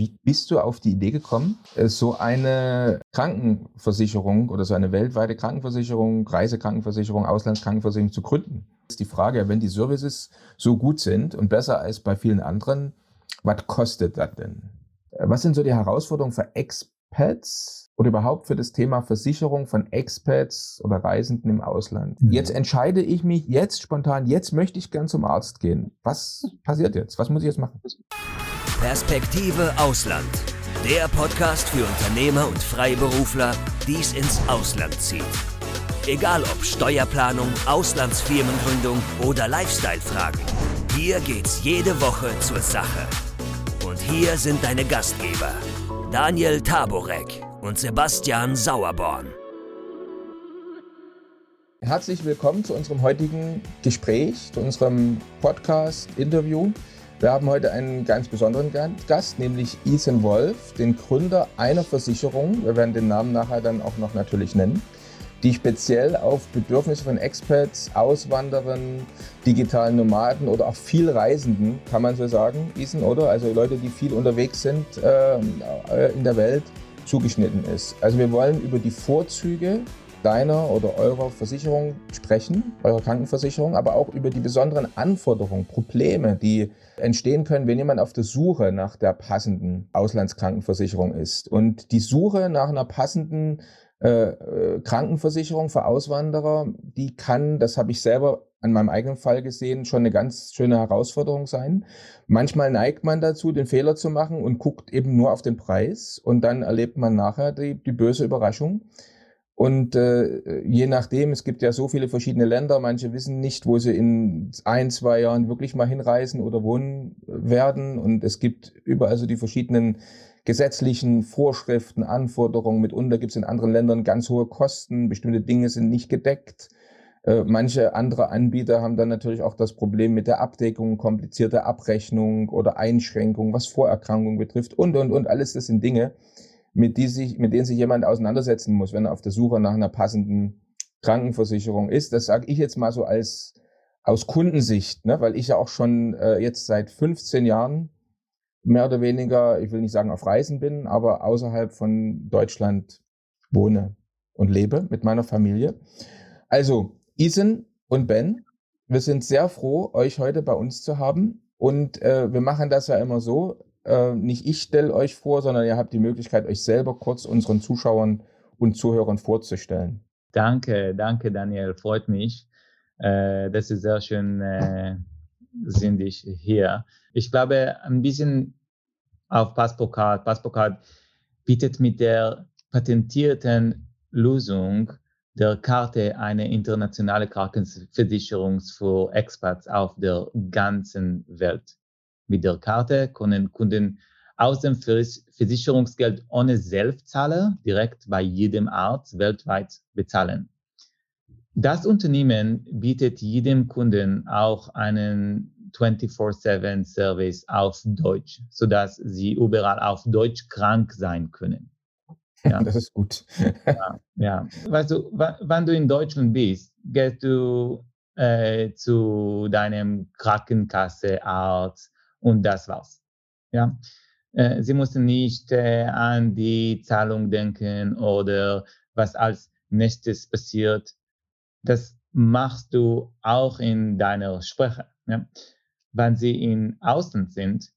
Wie bist du auf die Idee gekommen, äh, so eine Krankenversicherung oder so eine weltweite Krankenversicherung, Reisekrankenversicherung, Auslandskrankenversicherung zu gründen? Das ist die Frage, wenn die Services so gut sind und besser als bei vielen anderen, was kostet das denn? Äh, was sind so die Herausforderungen für Expats oder überhaupt für das Thema Versicherung von Expats oder Reisenden im Ausland? Mhm. Jetzt entscheide ich mich jetzt spontan, jetzt möchte ich gern zum Arzt gehen. Was passiert jetzt? Was muss ich jetzt machen? Perspektive Ausland. Der Podcast für Unternehmer und Freiberufler, die es ins Ausland zieht. Egal ob Steuerplanung, Auslandsfirmengründung oder Lifestyle-Fragen. Hier geht's jede Woche zur Sache. Und hier sind deine Gastgeber, Daniel Taborek und Sebastian Sauerborn. Herzlich willkommen zu unserem heutigen Gespräch, zu unserem Podcast-Interview. Wir haben heute einen ganz besonderen Gast, nämlich Ethan Wolf, den Gründer einer Versicherung. Wir werden den Namen nachher dann auch noch natürlich nennen die speziell auf Bedürfnisse von Expats, Auswanderern, digitalen Nomaden oder auch viel Reisenden, kann man so sagen, Isen, oder? Also Leute, die viel unterwegs sind äh, in der Welt, zugeschnitten ist. Also wir wollen über die Vorzüge deiner oder eurer Versicherung sprechen, eurer Krankenversicherung, aber auch über die besonderen Anforderungen, Probleme, die entstehen können, wenn jemand auf der Suche nach der passenden Auslandskrankenversicherung ist. Und die Suche nach einer passenden äh, äh, Krankenversicherung für Auswanderer, die kann, das habe ich selber an meinem eigenen Fall gesehen, schon eine ganz schöne Herausforderung sein. Manchmal neigt man dazu, den Fehler zu machen und guckt eben nur auf den Preis und dann erlebt man nachher die, die böse Überraschung. Und äh, je nachdem, es gibt ja so viele verschiedene Länder, manche wissen nicht, wo sie in ein, zwei Jahren wirklich mal hinreisen oder wohnen werden. Und es gibt überall so die verschiedenen gesetzlichen Vorschriften, Anforderungen. Mitunter gibt es in anderen Ländern ganz hohe Kosten, bestimmte Dinge sind nicht gedeckt. Äh, manche andere Anbieter haben dann natürlich auch das Problem mit der Abdeckung, komplizierte Abrechnung oder Einschränkung, was Vorerkrankungen betrifft und, und, und. Alles das sind Dinge, mit, die sich, mit denen sich jemand auseinandersetzen muss, wenn er auf der Suche nach einer passenden Krankenversicherung ist. Das sage ich jetzt mal so als aus Kundensicht, ne? weil ich ja auch schon äh, jetzt seit 15 Jahren mehr oder weniger, ich will nicht sagen auf Reisen bin, aber außerhalb von Deutschland wohne und lebe mit meiner Familie. Also, Ethan und Ben, wir sind sehr froh, euch heute bei uns zu haben. Und äh, wir machen das ja immer so, äh, nicht ich stelle euch vor, sondern ihr habt die Möglichkeit, euch selber kurz unseren Zuschauern und Zuhörern vorzustellen. Danke, danke Daniel, freut mich. Äh, das ist sehr schön, äh, sind ich hier. Ich glaube, ein bisschen auf Passpocard. Passpocard bietet mit der patentierten Lösung der Karte eine internationale Krankenversicherung für Expats auf der ganzen Welt. Mit der Karte können Kunden aus dem Versicherungsgeld ohne Selbstzahler direkt bei jedem Arzt weltweit bezahlen. Das Unternehmen bietet jedem Kunden auch einen 24-7 Service auf Deutsch, sodass sie überall auf Deutsch krank sein können. Ja. Das ist gut. ja, ja. Weißt du, wenn du in Deutschland bist, gehst du äh, zu deinem Krankenkasse, Arzt und das war's. Ja. Äh, sie mussten nicht äh, an die Zahlung denken oder was als nächstes passiert. Das machst du auch in deiner Sprache. Ja wenn sie im Ausland sind,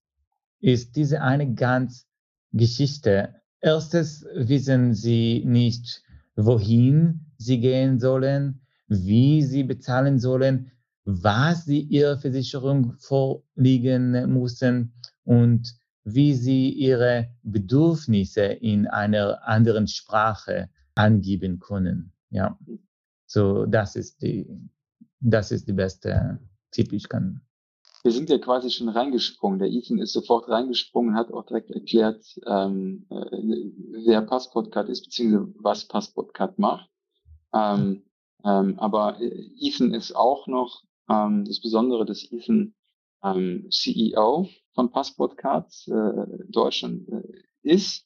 ist diese eine ganz Geschichte. Erstens wissen sie nicht, wohin sie gehen sollen, wie sie bezahlen sollen, was sie ihrer Versicherung vorliegen müssen und wie sie ihre Bedürfnisse in einer anderen Sprache angeben können. Ja, so das ist die, das ist die beste Tipp, ich kann wir sind ja quasi schon reingesprungen. Der Ethan ist sofort reingesprungen, hat auch direkt erklärt, ähm, äh, wer Passportcard ist, beziehungsweise was Passportcard macht. Ähm, ähm, aber äh, Ethan ist auch noch ähm, das Besondere, dass Ethan ähm, CEO von Passportcards äh, Deutschland äh, ist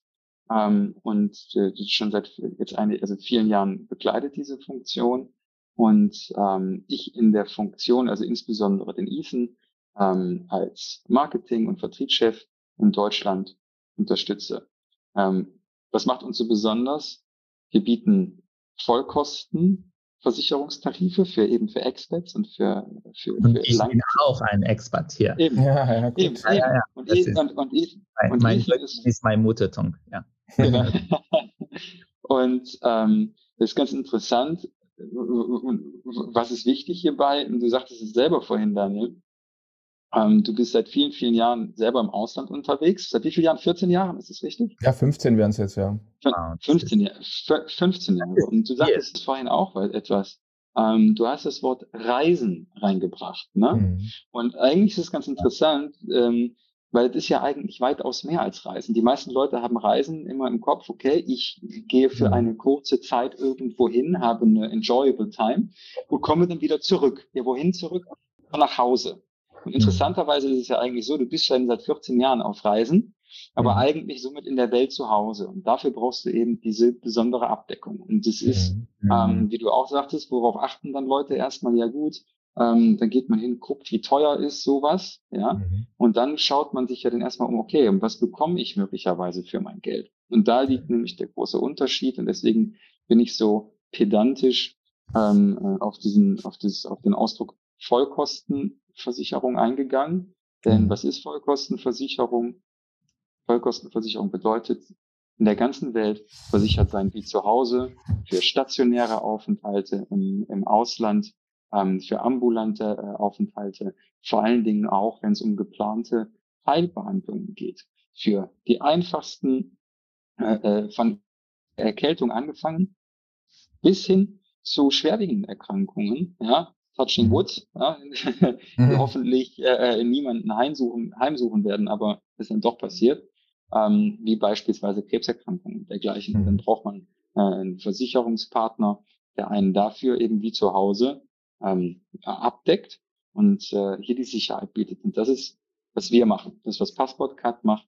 ähm, und äh, schon seit jetzt eine, also vielen Jahren begleitet diese Funktion. Und ähm, ich in der Funktion, also insbesondere den Ethan, ähm, als Marketing- und Vertriebschef in Deutschland unterstütze. Ähm, was macht uns so besonders? Wir bieten Vollkostenversicherungstarife für eben für Expats und für für, Und für ich bin auch ein Expert hier. Eben, Ja, ja, gut. eben, Ja, ja, ja. Und, Das e- ist- und, und, e- Mein, Und mein Ethan Deutsch ist- ist mein Muttertongue. Ja. Genau. und ähm, das ist ganz interessant. Was ist wichtig hierbei? Und du sagtest es selber vorhin, Daniel. Ähm, du bist seit vielen, vielen Jahren selber im Ausland unterwegs. Seit wie vielen Jahren? 14 Jahren, ist das richtig? Ja, 15 wären es jetzt, ja. Wow, das 15 Jahre. F- 15 Jahre. Und du sagtest es vorhin auch weil etwas. Ähm, du hast das Wort Reisen reingebracht. Ne? Mhm. Und eigentlich ist es ganz interessant, ähm, weil es ist ja eigentlich weitaus mehr als Reisen. Die meisten Leute haben Reisen immer im Kopf, okay, ich gehe für Mhm. eine kurze Zeit irgendwo hin, habe eine enjoyable time und komme dann wieder zurück. Ja, wohin zurück? Nach Hause. Und interessanterweise ist es ja eigentlich so, du bist schon seit 14 Jahren auf Reisen, aber Mhm. eigentlich somit in der Welt zu Hause. Und dafür brauchst du eben diese besondere Abdeckung. Und das ist, Mhm. ähm, wie du auch sagtest, worauf achten dann Leute erstmal? Ja gut, ähm, dann geht man hin, guckt, wie teuer ist sowas, ja. Mhm. Und dann schaut man sich ja dann erstmal um, okay, und was bekomme ich möglicherweise für mein Geld? Und da liegt nämlich der große Unterschied. Und deswegen bin ich so pedantisch ähm, äh, auf diesen, auf das, auf den Ausdruck Vollkostenversicherung eingegangen. Denn Mhm. was ist Vollkostenversicherung? Vollkostenversicherung bedeutet, in der ganzen Welt versichert sein wie zu Hause, für stationäre Aufenthalte im, im Ausland, ähm, für ambulante äh, Aufenthalte, vor allen Dingen auch, wenn es um geplante Heilbehandlungen geht. Für die einfachsten äh, äh, von Erkältung angefangen bis hin zu schwerwiegenden Erkrankungen, ja, touching Mhm. wood, ja, die Mhm. hoffentlich äh, äh, niemanden heimsuchen, heimsuchen werden, aber es dann doch passiert, ähm, wie beispielsweise Krebserkrankungen und dergleichen. Mhm. Dann braucht man äh, einen Versicherungspartner, der einen dafür eben wie zu Hause ähm, abdeckt und äh, hier die Sicherheit bietet. Und das ist, was wir machen. Das ist, was Passport-Card macht.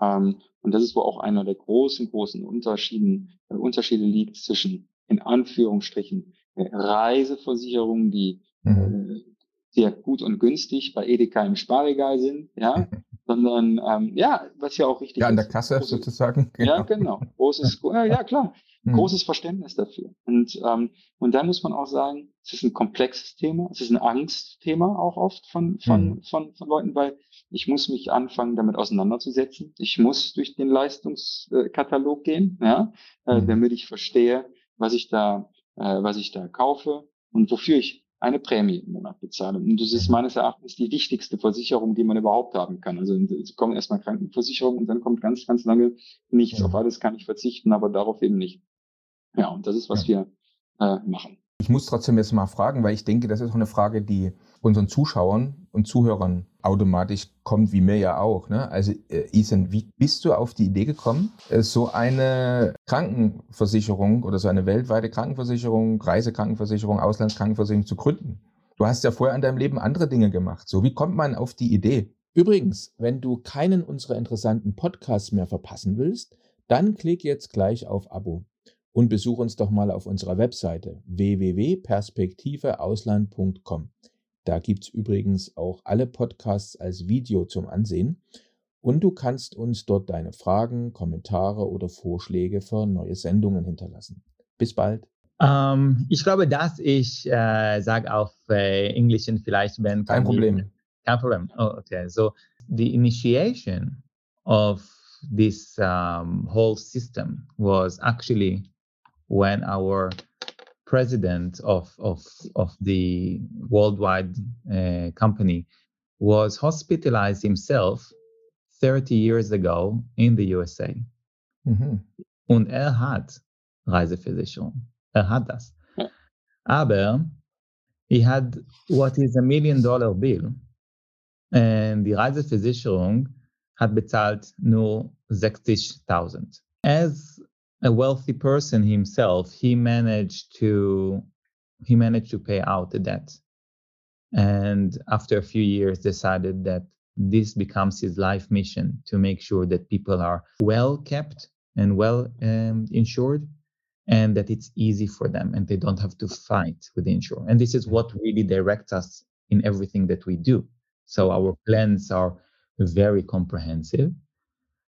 Ähm, und das ist, wo auch einer der großen, großen Unterschieden, äh, Unterschiede liegt zwischen, in Anführungsstrichen, Reiseversicherungen, die Mhm. äh, sehr gut und günstig bei Edeka im Sparregal sind, ja, sondern ähm, ja, was ja auch richtig Ja, an der ist. Kasse Große- sozusagen. Ja, genau. Großes, ja, ja, klar. Mhm. Großes Verständnis dafür. Und, ähm, und da muss man auch sagen, es ist ein komplexes Thema, es ist ein Angstthema auch oft von, von, Mhm. von, von Leuten, weil ich muss mich anfangen, damit auseinanderzusetzen. Ich muss durch den Leistungskatalog gehen, ja, äh, Mhm. damit ich verstehe, was ich da, äh, was ich da kaufe und wofür ich eine Prämie im Monat bezahle. Und das ist Mhm. meines Erachtens die wichtigste Versicherung, die man überhaupt haben kann. Also es kommt erstmal Krankenversicherung und dann kommt ganz, ganz lange nichts. Mhm. Auf alles kann ich verzichten, aber darauf eben nicht. Ja, und das ist, was wir äh, machen. Ich muss trotzdem jetzt mal fragen, weil ich denke, das ist auch eine Frage, die unseren Zuschauern und Zuhörern automatisch kommt, wie mir ja auch. Ne? Also, äh, Ethan, wie bist du auf die Idee gekommen, äh, so eine Krankenversicherung oder so eine weltweite Krankenversicherung, Reisekrankenversicherung, Auslandskrankenversicherung zu gründen? Du hast ja vorher in deinem Leben andere Dinge gemacht. So, wie kommt man auf die Idee? Übrigens, wenn du keinen unserer interessanten Podcasts mehr verpassen willst, dann klick jetzt gleich auf Abo und besuch uns doch mal auf unserer Webseite www.perspektiveausland.com. Da gibt's übrigens auch alle Podcasts als Video zum Ansehen und du kannst uns dort deine Fragen, Kommentare oder Vorschläge für neue Sendungen hinterlassen. Bis bald. Ähm, ich glaube, dass ich äh, sage auf äh, Englisch vielleicht Ben. Kein Problem. Kein Problem. Oh, okay. So the initiation of this um, whole system was actually when our president of of of the worldwide uh, company was hospitalized himself 30 years ago in the USA. Mhm. Und er hat Reiseversicherung. Er hat das. Aber he had what is a million dollar bill. And die Reiseversicherung hat bezahlt nur 60.000. As a wealthy person himself, he managed to he managed to pay out the debt. And after a few years decided that this becomes his life mission to make sure that people are well kept and well um, insured and that it's easy for them and they don't have to fight with the insurer. And this is what really directs us in everything that we do. So our plans are very comprehensive.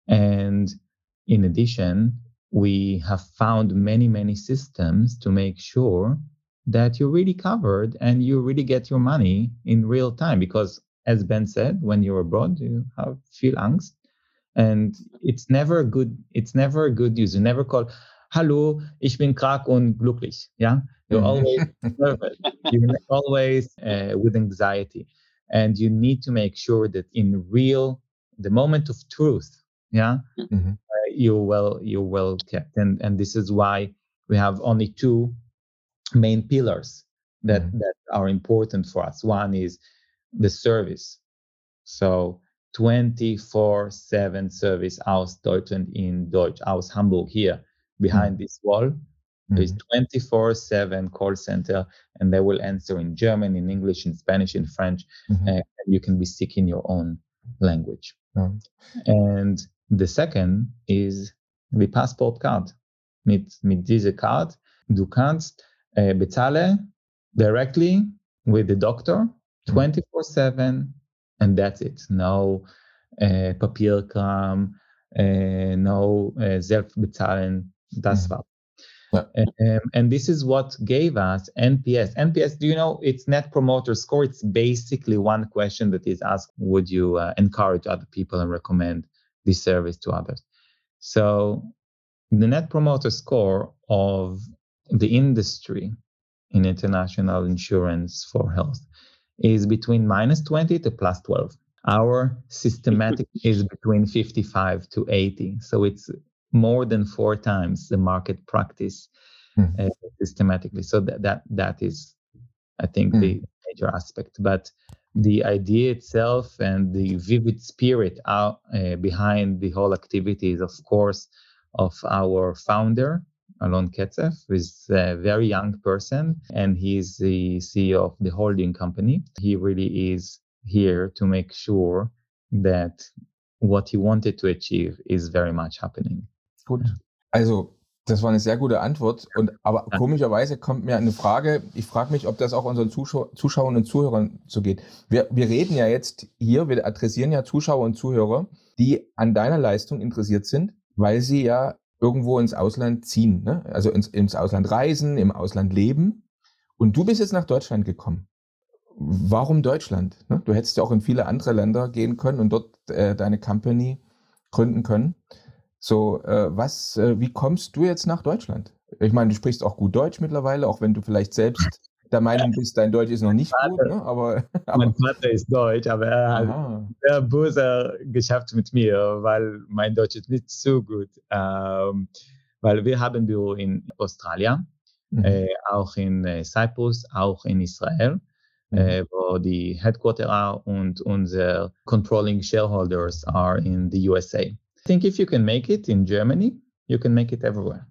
And in addition, we have found many, many systems to make sure that you're really covered and you really get your money in real time. Because as Ben said, when you're abroad, you have feel angst. And it's never a good, it's never a good news. You never call, Hallo, ich bin krank und glücklich. Yeah. You're mm-hmm. always nervous. You're always uh, with anxiety. And you need to make sure that in real, the moment of truth, yeah, mm-hmm. Uh, you're well, you're well kept. And, and this is why we have only two main pillars that, mm-hmm. that are important for us. One is the service. So 24 7 service aus Deutschland in Deutsch, aus Hamburg here behind mm-hmm. this wall. There is 24 mm-hmm. 7 call center, and they will answer in German, in English, in Spanish, in French. Mm-hmm. And you can be sick in your own language. And the second is the passport card. Mit, mit dieser Card, du kannst äh, bezahle directly with the doctor 24 7 and that's it no uh, papierkram uh, no uh, self-bezahlen das war um, and this is what gave us NPS. NPS, do you know it's Net Promoter Score? It's basically one question that is asked Would you uh, encourage other people and recommend this service to others? So, the Net Promoter Score of the industry in international insurance for health is between minus 20 to plus 12. Our systematic is between 55 to 80. So it's more than four times the market practice mm. uh, systematically. So that, that, that is, I think, mm. the major aspect. But the idea itself and the vivid spirit out, uh, behind the whole activity is, of course, of our founder, Alon Ketzef, who is a very young person, and he's the CEO of the holding company. He really is here to make sure that what he wanted to achieve is very much happening. Gut. Also, das war eine sehr gute Antwort. Und aber komischerweise kommt mir eine Frage, ich frage mich, ob das auch unseren Zuschau Zuschauern und Zuhörern so geht. Wir, wir reden ja jetzt hier, wir adressieren ja Zuschauer und Zuhörer, die an deiner Leistung interessiert sind, weil sie ja irgendwo ins Ausland ziehen, ne? also ins, ins Ausland reisen, im Ausland leben. Und du bist jetzt nach Deutschland gekommen. Warum Deutschland? Ne? Du hättest ja auch in viele andere Länder gehen können und dort äh, deine Company gründen können. So, äh, was, äh, wie kommst du jetzt nach Deutschland? Ich meine, du sprichst auch gut Deutsch mittlerweile, auch wenn du vielleicht selbst der Meinung bist, dein Deutsch ist noch nicht Vater, gut, ne? aber, aber, Mein Vater ist Deutsch, aber er hat sehr böse geschafft mit mir, weil mein Deutsch ist nicht so gut. Ähm, weil wir haben Büro in Australien, mhm. äh, auch in äh, Cyprus, auch in Israel, mhm. äh, wo die Headquarter are und unsere Controlling Shareholders are in the USA. I think if you can make it in Germany, you can make it everywhere.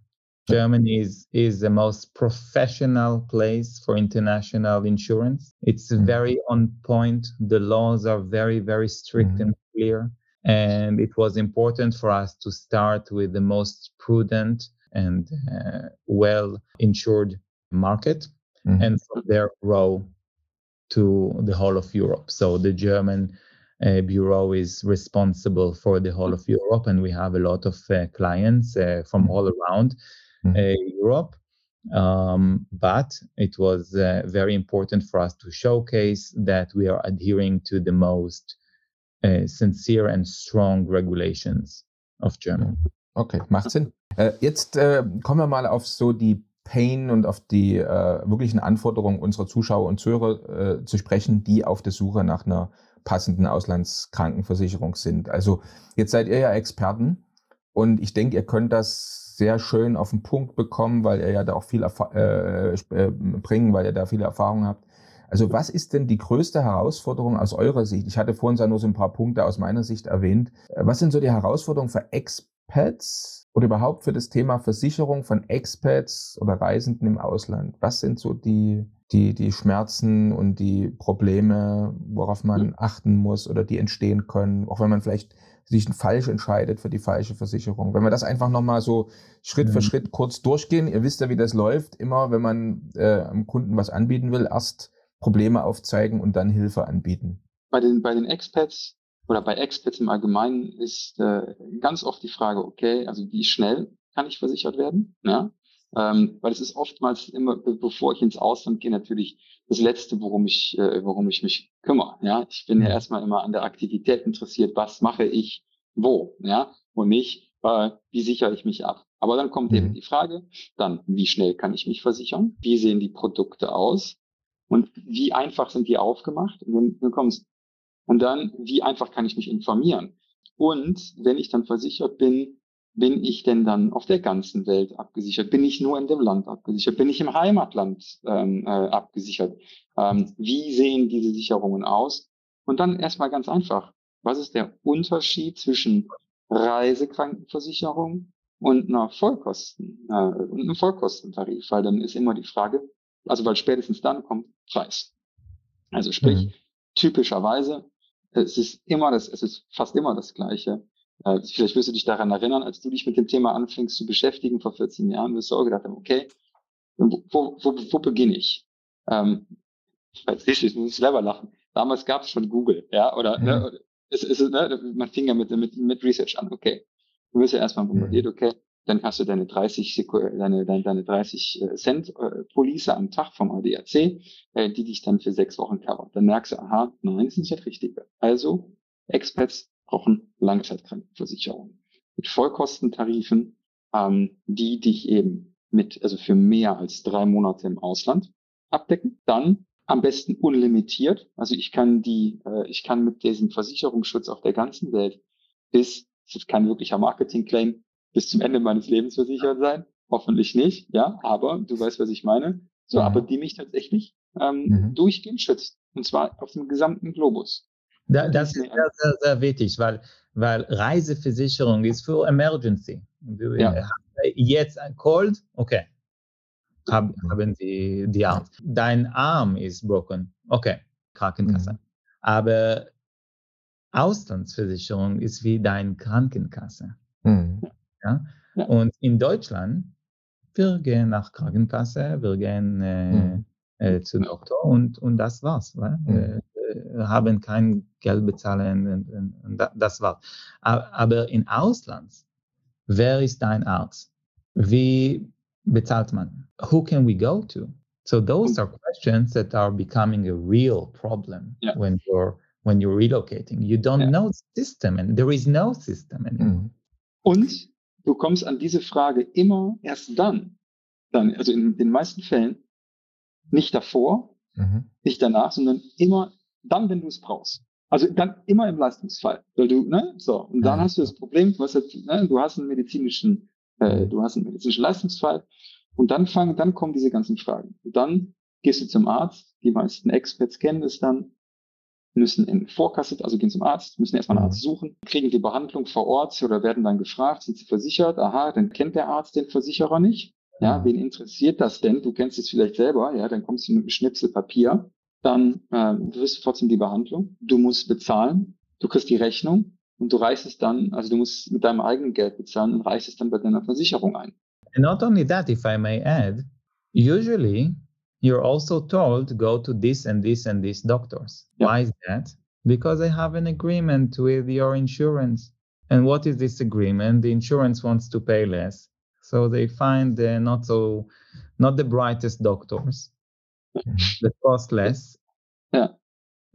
Germany is, is the most professional place for international insurance. It's mm-hmm. very on point. The laws are very, very strict mm-hmm. and clear. And it was important for us to start with the most prudent and uh, well insured market mm-hmm. and from there grow to the whole of Europe. So the German uh, bureau is responsible for the whole of Europe, and we have a lot of uh, clients uh, from mm-hmm. all around mm-hmm. Europe. Um, but it was uh, very important for us to showcase that we are adhering to the most uh, sincere and strong regulations of Germany. Okay, macht Sinn. Äh, jetzt äh, kommen wir mal auf so die Pain und auf die äh, wirklichen Anforderungen unserer Zuschauer und Zuhörer zu sprechen, die auf der Suche nach einer passenden Auslandskrankenversicherung sind. Also jetzt seid ihr ja Experten und ich denke, ihr könnt das sehr schön auf den Punkt bekommen, weil ihr ja da auch viel äh, äh, bringen, weil ihr da viele Erfahrungen habt. Also was ist denn die größte Herausforderung aus eurer Sicht? Ich hatte vorhin nur so ein paar Punkte aus meiner Sicht erwähnt. Was sind so die Herausforderungen für Expats oder überhaupt für das Thema Versicherung von Expats oder Reisenden im Ausland? Was sind so die, die, die Schmerzen und die Probleme, worauf man achten muss oder die entstehen können, auch wenn man vielleicht sich falsch entscheidet für die falsche Versicherung. Wenn wir das einfach nochmal so Schritt für mhm. Schritt kurz durchgehen, ihr wisst ja, wie das läuft, immer wenn man äh, am Kunden was anbieten will, erst Probleme aufzeigen und dann Hilfe anbieten. Bei den, bei den Expats oder bei Experts im Allgemeinen ist äh, ganz oft die Frage, okay, also wie schnell kann ich versichert werden? Ja? Ähm, weil es ist oftmals immer, bevor ich ins Ausland gehe, natürlich das Letzte, worum ich, äh, worum ich mich kümmere. Ja, ich bin ja mhm. erstmal immer an der Aktivität interessiert. Was mache ich wo? Ja, und nicht, äh, wie sichere ich mich ab? Aber dann kommt mhm. eben die Frage, dann, wie schnell kann ich mich versichern? Wie sehen die Produkte aus? Und wie einfach sind die aufgemacht? Und dann, dann kommst, und dann, wie einfach kann ich mich informieren? Und wenn ich dann versichert bin, bin ich denn dann auf der ganzen Welt abgesichert? Bin ich nur in dem Land abgesichert? Bin ich im Heimatland ähm, äh, abgesichert? Ähm, wie sehen diese Sicherungen aus? Und dann erstmal ganz einfach. Was ist der Unterschied zwischen Reisekrankenversicherung und einer Vollkosten, äh, und einem Vollkostentarif? Weil dann ist immer die Frage, also weil spätestens dann kommt Preis. Also sprich, mhm. typischerweise, es ist immer das, es ist fast immer das Gleiche. Äh, vielleicht wirst du dich daran erinnern, als du dich mit dem Thema anfängst zu beschäftigen vor 14 Jahren, wirst du auch gedacht haben, okay, wo, wo, wo, wo beginne ich? Ähm, jetzt siehst du, ich muss selber lachen. Damals gab es schon Google, ja, oder mhm. ne, es, es, ne, man fing ja mit, mit, mit Research an, okay. Du wirst ja erstmal bombardiert, okay, dann hast du deine 30, deine, deine, deine 30 äh, Cent äh, Police am Tag vom ADAC, äh, die dich dann für sechs Wochen covert. Dann merkst du, aha, nein, das ist nicht das Richtige. Also, Experts brauchen Langzeitkrankenversicherung mit Vollkostentarifen, ähm, die dich eben mit, also für mehr als drei Monate im Ausland abdecken. Dann am besten unlimitiert. Also ich kann die, äh, ich kann mit diesem Versicherungsschutz auf der ganzen Welt bis, das ist kein wirklicher Marketing-Claim, bis zum Ende meines Lebens versichert sein. Hoffentlich nicht, ja, aber du weißt, was ich meine. So, mhm. aber die mich tatsächlich ähm, mhm. durchgehend schützt. Und zwar auf dem gesamten Globus. Da, das ist sehr, sehr, sehr wichtig, weil, weil Reiseversicherung ist für Emergency. Ja. Jetzt ein Cold, okay. Hab, haben Sie die Arzt. Dein Arm ist broken, okay, Krankenkasse. Mhm. Aber Auslandsversicherung ist wie deine Krankenkasse. Mhm. Ja? ja? Und in Deutschland, wir gehen nach Krankenkasse, wir gehen äh, mhm. äh, zu Doktor und, und das war's. Weil, mhm. äh, haben kein Geld bezahlen und, und, und das war's. Aber in Ausland, wer ist dein Arzt? Wie bezahlt man? Who can we go to? So those are questions that are becoming a real problem yeah. when you're when you're relocating. You don't yeah. know the system and there is no system anymore. Mhm. Und du kommst an diese Frage immer erst dann, dann also in den meisten Fällen nicht davor, mhm. nicht danach, sondern immer dann, wenn du es brauchst. Also dann immer im Leistungsfall, weil du, ne, so, und dann hast du das Problem, was jetzt, ne, du hast einen medizinischen, äh, du hast einen medizinischen Leistungsfall und dann fangen, dann kommen diese ganzen Fragen. Und dann gehst du zum Arzt, die meisten Experts kennen es dann, müssen in Vorkasse, also gehen zum Arzt, müssen erstmal einen Arzt suchen, kriegen die Behandlung vor Ort oder werden dann gefragt, sind sie versichert? Aha, dann kennt der Arzt den Versicherer nicht. Ja, wen interessiert das denn? Du kennst es vielleicht selber, ja, dann kommst du mit einem Schnipsel Papier dann äh, wirst du trotzdem die Behandlung. Du musst bezahlen, du kriegst die Rechnung und du reichst es dann, also du musst mit deinem eigenen Geld bezahlen und reichst es dann bei deiner Versicherung ein. And not only that, if I may add, usually you're also told to go to this and this and these doctors. Yeah. Why is that? Because they have an agreement with your insurance. And what is this agreement? The insurance wants to pay less. So they find the not so, not the brightest doctors the cost less. Yeah.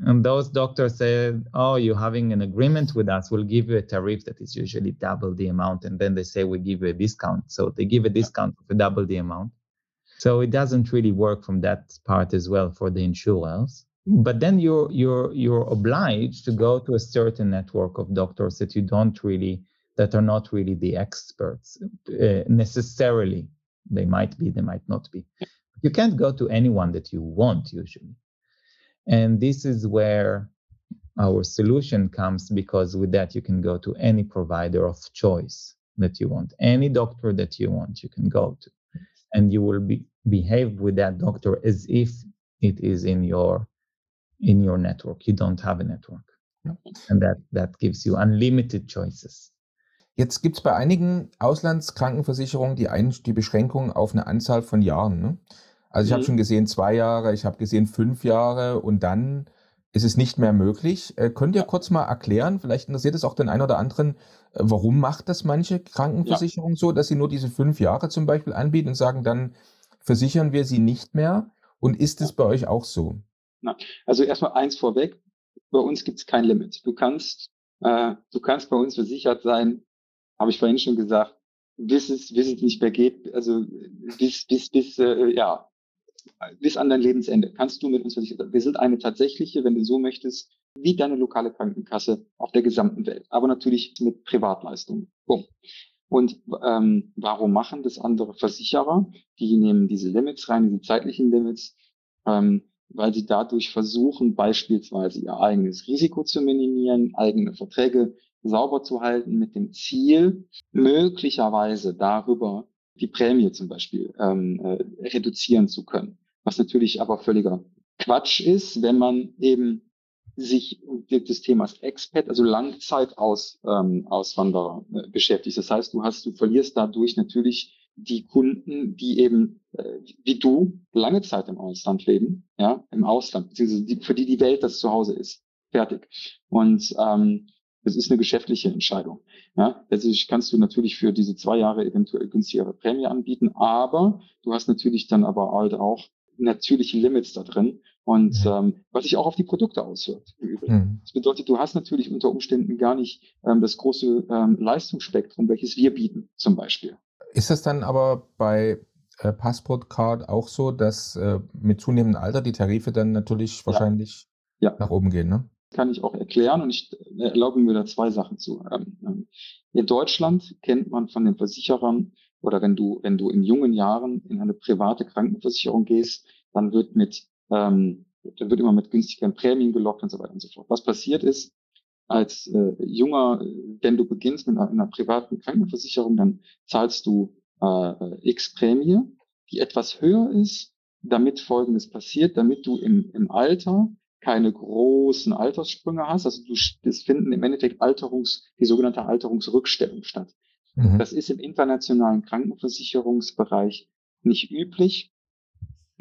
And those doctors said, "Oh, you're having an agreement with us. We'll give you a tariff that is usually double the amount." And then they say, "We give you a discount." So they give a discount for double the amount. So it doesn't really work from that part as well for the insurers. But then you're you're you're obliged to go to a certain network of doctors that you don't really that are not really the experts uh, necessarily. They might be, they might not be you can't go to anyone that you want usually. And this is where our solution comes because with that you can go to any provider of choice that you want, any doctor that you want, you can go to. And you will be, behave with that doctor as if it is in your in your network. You don't have a network. And that, that gives you unlimited choices. Jetzt gibt es bei einigen Auslandskrankenversicherungen die, Ein die Beschränkung auf eine Anzahl von Jahren. Ne? Also ich mhm. habe schon gesehen zwei Jahre, ich habe gesehen fünf Jahre und dann ist es nicht mehr möglich. Äh, könnt ihr kurz mal erklären, vielleicht interessiert es auch den einen oder anderen, äh, warum macht das manche Krankenversicherungen ja. so, dass sie nur diese fünf Jahre zum Beispiel anbieten und sagen, dann versichern wir sie nicht mehr? Und ist es bei euch auch so? Na, also erstmal eins vorweg, bei uns gibt es kein Limit. Du kannst, äh, du kannst bei uns versichert sein, habe ich vorhin schon gesagt, bis es, bis es nicht mehr geht, also bis, bis, bis, äh, ja, bis an dein Lebensende kannst du mit uns versichert. Wir sind eine tatsächliche, wenn du so möchtest, wie deine lokale Krankenkasse auf der gesamten Welt, aber natürlich mit Privatleistungen. Boom. Und ähm, warum machen das andere Versicherer? Die nehmen diese Limits rein, diese zeitlichen Limits, ähm, weil sie dadurch versuchen, beispielsweise ihr eigenes Risiko zu minimieren, eigene Verträge sauber zu halten, mit dem Ziel, möglicherweise darüber die Prämie zum Beispiel ähm, äh, reduzieren zu können. Was natürlich aber völliger Quatsch ist, wenn man eben sich des Themas Expat, also Langzeitauswanderer ähm, äh, beschäftigt. Das heißt, du hast, du verlierst dadurch natürlich die Kunden, die eben äh, wie du lange Zeit im Ausland leben, ja, im Ausland, beziehungsweise die, für die die Welt das Zuhause ist. Fertig. Und ähm, das ist eine geschäftliche Entscheidung. Ja, letztlich kannst du natürlich für diese zwei Jahre eventuell günstigere Prämie anbieten, aber du hast natürlich dann aber halt auch natürliche Limits da drin und ähm, was sich auch auf die Produkte auswirkt. Mhm. Das bedeutet, du hast natürlich unter Umständen gar nicht ähm, das große ähm, Leistungsspektrum, welches wir bieten, zum Beispiel. Ist das dann aber bei äh, Passport Card auch so, dass äh, mit zunehmendem Alter die Tarife dann natürlich wahrscheinlich ja. Ja. nach oben gehen? Ne? Kann ich auch erklären und ich erlaube mir da zwei Sachen zu. Ähm, ähm, in Deutschland kennt man von den Versicherern oder wenn du, wenn du in jungen Jahren in eine private Krankenversicherung gehst, dann wird mit, ähm, dann wird immer mit günstigeren Prämien gelockt und so weiter und so fort. Was passiert ist, als äh, junger, wenn du beginnst mit einer, einer privaten Krankenversicherung, dann zahlst du äh, X Prämie, die etwas höher ist, damit Folgendes passiert, damit du im, im Alter keine großen Alterssprünge hast. Also du, das finden im Endeffekt Alterungs, die sogenannte Alterungsrückstellung statt. Mhm. Das ist im internationalen Krankenversicherungsbereich nicht üblich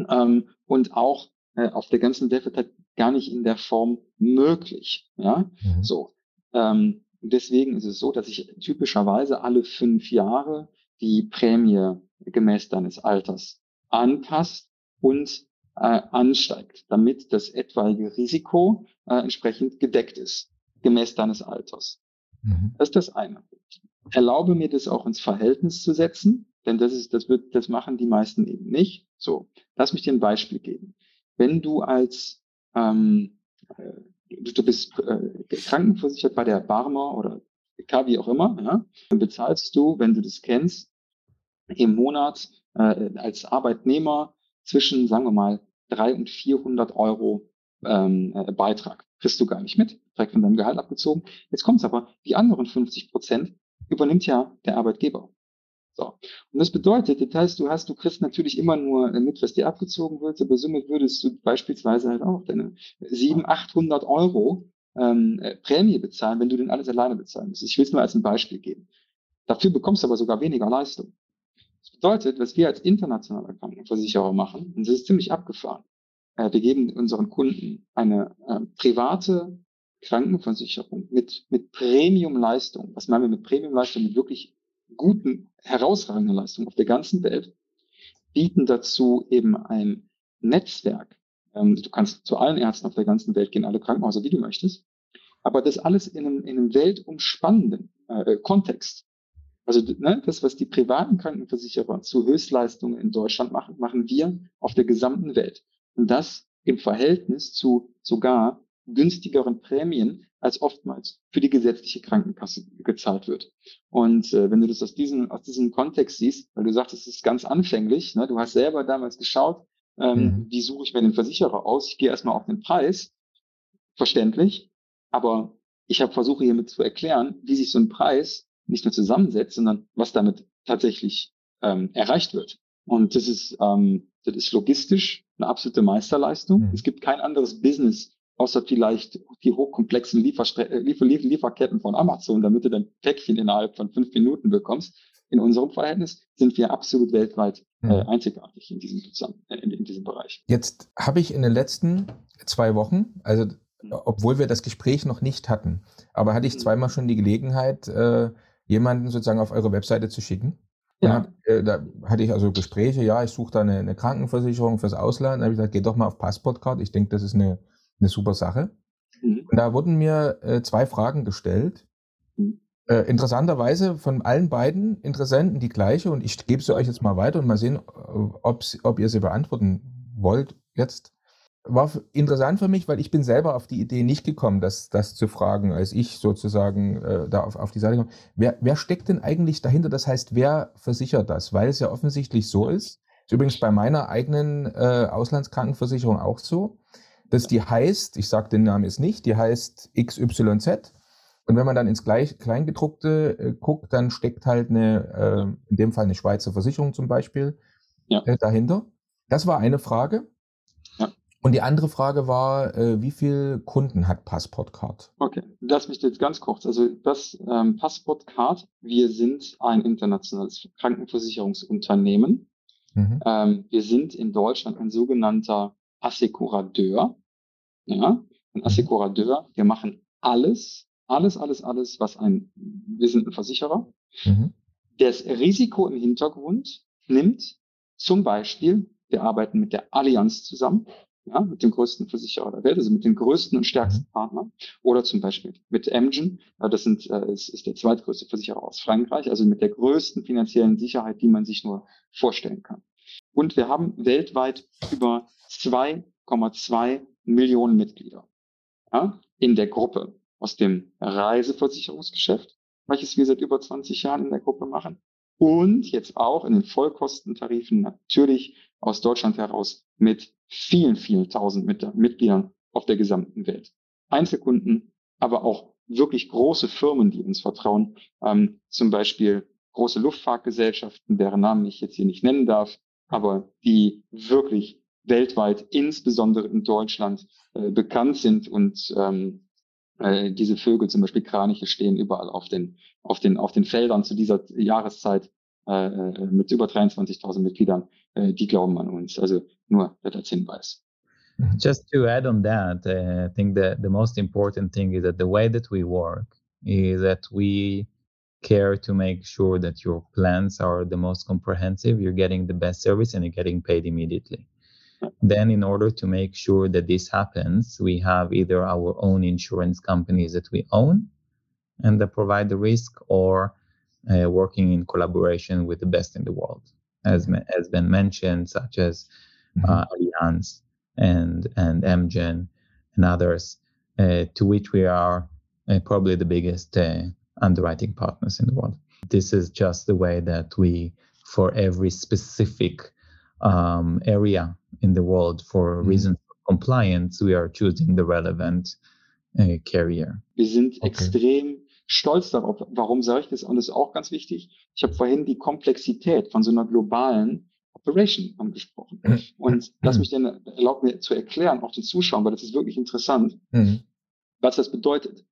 ähm, und auch äh, auf der ganzen Welt halt gar nicht in der Form möglich. Ja, mhm. so. Ähm, deswegen ist es so, dass ich typischerweise alle fünf Jahre die Prämie gemäß deines Alters anpasst und äh, ansteigt, damit das etwaige Risiko äh, entsprechend gedeckt ist, gemäß deines Alters. Mhm. Das ist das eine. Erlaube mir das auch ins Verhältnis zu setzen, denn das ist, das wird, das machen die meisten eben nicht. So, lass mich dir ein Beispiel geben. Wenn du als ähm, äh, du bist äh, krankenversichert bei der Barmer oder K, wie auch immer, ja, dann bezahlst du, wenn du das kennst, im Monat äh, als Arbeitnehmer zwischen, sagen wir mal, 300 und 400 Euro ähm, äh, Beitrag. Kriegst du gar nicht mit, direkt von deinem Gehalt abgezogen. Jetzt kommt's aber, die anderen 50 Prozent übernimmt ja der Arbeitgeber. So. Und das bedeutet, das heißt, du hast, du kriegst natürlich immer nur mit, was dir abgezogen wird, aber somit würdest du beispielsweise halt auch deine 700, 800 Euro ähm, äh, Prämie bezahlen, wenn du den alles alleine bezahlen müsstest. Ich will es nur als ein Beispiel geben. Dafür bekommst du aber sogar weniger Leistung. Das bedeutet, was wir als internationaler Krankenversicherer machen, und das ist ziemlich abgefahren, äh, wir geben unseren Kunden eine äh, private Krankenversicherung mit, mit Premium-Leistung. Was meinen wir mit Premium-Leistung? Mit wirklich guten, herausragenden Leistungen auf der ganzen Welt. Bieten dazu eben ein Netzwerk. Ähm, du kannst zu allen Ärzten auf der ganzen Welt gehen, alle Krankenhäuser, die du möchtest. Aber das alles in einem, in einem weltumspannenden äh, Kontext. Also ne, das, was die privaten Krankenversicherer zu Höchstleistungen in Deutschland machen, machen wir auf der gesamten Welt. Und das im Verhältnis zu sogar günstigeren Prämien, als oftmals für die gesetzliche Krankenkasse gezahlt wird. Und äh, wenn du das aus diesem, aus diesem Kontext siehst, weil du sagst, es ist ganz anfänglich, ne, du hast selber damals geschaut, ähm, mhm. wie suche ich mir den Versicherer aus? Ich gehe erstmal auf den Preis, verständlich, aber ich habe versuche hiermit zu erklären, wie sich so ein Preis nicht nur zusammensetzt, sondern was damit tatsächlich ähm, erreicht wird. Und das ist, ähm, das ist logistisch eine absolute Meisterleistung. Mhm. Es gibt kein anderes Business, außer vielleicht die hochkomplexen Lieferstre äh, Liefer Liefer Lieferketten von Amazon, damit du dein Päckchen innerhalb von fünf Minuten bekommst. In unserem Verhältnis sind wir absolut weltweit äh, mhm. einzigartig in diesem, in, in diesem Bereich. Jetzt habe ich in den letzten zwei Wochen, also obwohl wir das Gespräch noch nicht hatten. Aber hatte ich mhm. zweimal schon die Gelegenheit, äh, jemanden sozusagen auf eure Webseite zu schicken. Ja. Hab, äh, da hatte ich also Gespräche, ja, ich suche da eine, eine, Krankenversicherung fürs Ausland. Da habe ich gesagt, geh doch mal auf Passportcard. Ich denke, das ist eine, eine super Sache. Mhm. Und da wurden mir äh, zwei Fragen gestellt. Mhm. Äh, interessanterweise von allen beiden Interessenten die gleiche und ich gebe sie euch jetzt mal weiter und mal sehen, ob ihr sie beantworten wollt jetzt war interessant für mich, weil ich bin selber auf die Idee nicht gekommen, das, das zu fragen, als ich sozusagen äh, da auf, auf die Seite kam. Wer, wer steckt denn eigentlich dahinter? Das heißt, wer versichert das? Weil es ja offensichtlich so ist, ist übrigens bei meiner eigenen äh, Auslandskrankenversicherung auch so, dass die heißt, ich sage den Namen jetzt nicht, die heißt XYZ. Und wenn man dann ins Gleich, Kleingedruckte äh, guckt, dann steckt halt eine, äh, in dem Fall eine Schweizer Versicherung zum Beispiel ja. äh, dahinter. Das war eine Frage. Und die andere Frage war, äh, wie viele Kunden hat Passportcard? Okay, lass mich jetzt ganz kurz. Also das ähm, Passportcard, wir sind ein internationales Krankenversicherungsunternehmen. Mhm. Ähm, wir sind in Deutschland ein sogenannter Assekuradeur. Ja, ein mhm. Assekuradeur. Wir machen alles, alles, alles, alles, was ein, wir sind ein Versicherer. Mhm. Das Risiko im Hintergrund nimmt zum Beispiel, wir arbeiten mit der Allianz zusammen ja, mit dem größten Versicherer der Welt, also mit dem größten und stärksten mhm. Partner. Oder zum Beispiel mit Amgen, das sind, äh, ist, ist der zweitgrößte Versicherer aus Frankreich, also mit der größten finanziellen Sicherheit, die man sich nur vorstellen kann. Und wir haben weltweit über 2,2 Millionen Mitglieder ja, in der Gruppe aus dem Reiseversicherungsgeschäft, welches wir seit über 20 Jahren in der Gruppe machen. Und jetzt auch in den Vollkostentarifen natürlich aus Deutschland heraus mit vielen, vielen tausend Mitgliedern auf der gesamten Welt. Einzelkunden, aber auch wirklich große Firmen, die uns vertrauen, ähm, zum Beispiel große Luftfahrtgesellschaften, deren Namen ich jetzt hier nicht nennen darf, aber die wirklich weltweit, insbesondere in Deutschland, äh, bekannt sind und ähm, äh, diese Vögel, zum Beispiel Kraniche, stehen überall auf den, auf den, auf den Feldern zu dieser Jahreszeit äh, äh mit über 23.000 Mitgliedern äh, die glauben an uns. Also nur das als Hinweis. Just to add on that, uh, I think that the most important thing is that the way that we work is that we care to make sure that your plans are the most comprehensive, you're getting the best service, and you're getting paid immediately. Then, in order to make sure that this happens, we have either our own insurance companies that we own and that provide the risk, or uh, working in collaboration with the best in the world as has been mentioned, such as mm-hmm. uh, Allianz and and Amgen and others, uh, to which we are uh, probably the biggest uh, underwriting partners in the world. This is just the way that we, for every specific um, area in the world, for mm-hmm. reasons of compliance, we are choosing the relevant uh, carrier. Wir sind okay. extrem stolz darauf. Warum sage ich das? Und das ist auch ganz wichtig. Ich habe vorhin die Komplexität von so einer globalen Operation angesprochen. Mhm. Und lass mhm. mich denn, erlaubt mir zu erklären, auch den Zuschauern, weil das ist wirklich interessant, mhm. was das bedeutet.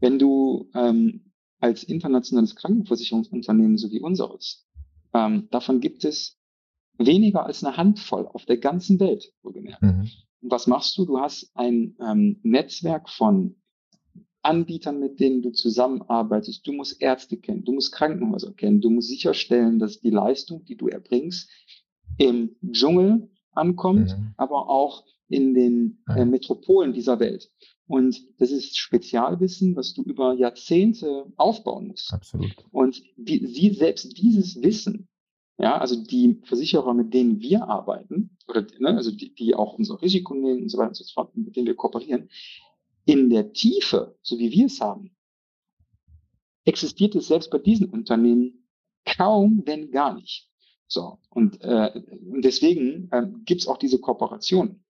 Wenn du ähm, als internationales Krankenversicherungsunternehmen, so wie unseres, ähm, davon gibt es weniger als eine Handvoll auf der ganzen Welt, wohlgemerkt. Mhm. Und was machst du? Du hast ein ähm, Netzwerk von Anbietern, mit denen du zusammenarbeitest. Du musst Ärzte kennen, du musst Krankenhäuser kennen, du musst sicherstellen, dass die Leistung, die du erbringst, im Dschungel ankommt, mhm. aber auch in den äh, Metropolen dieser Welt. Und das ist Spezialwissen, was du über Jahrzehnte aufbauen musst. Absolut. Und die, sie, selbst dieses Wissen, ja, also die Versicherer, mit denen wir arbeiten, oder ne, also die, die auch unser Risiko nehmen und so weiter und so fort, mit denen wir kooperieren, in der Tiefe, so wie wir es haben, existiert es selbst bei diesen Unternehmen kaum, wenn gar nicht. So und, äh, und deswegen äh, gibt es auch diese Kooperation.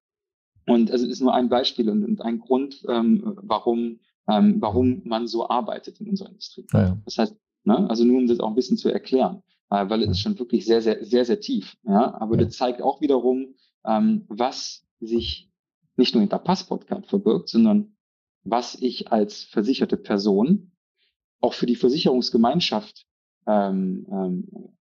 Und also ist nur ein Beispiel und, und ein Grund, ähm, warum ähm, warum man so arbeitet in unserer Industrie. Ja, ja. Das heißt, ne, also nur um das auch ein bisschen zu erklären, äh, weil es ist schon wirklich sehr, sehr, sehr, sehr tief. Ja, aber das zeigt auch wiederum, ähm, was sich nicht nur hinter Passportcard verbirgt, sondern was ich als versicherte Person auch für die Versicherungsgemeinschaft ähm, ähm,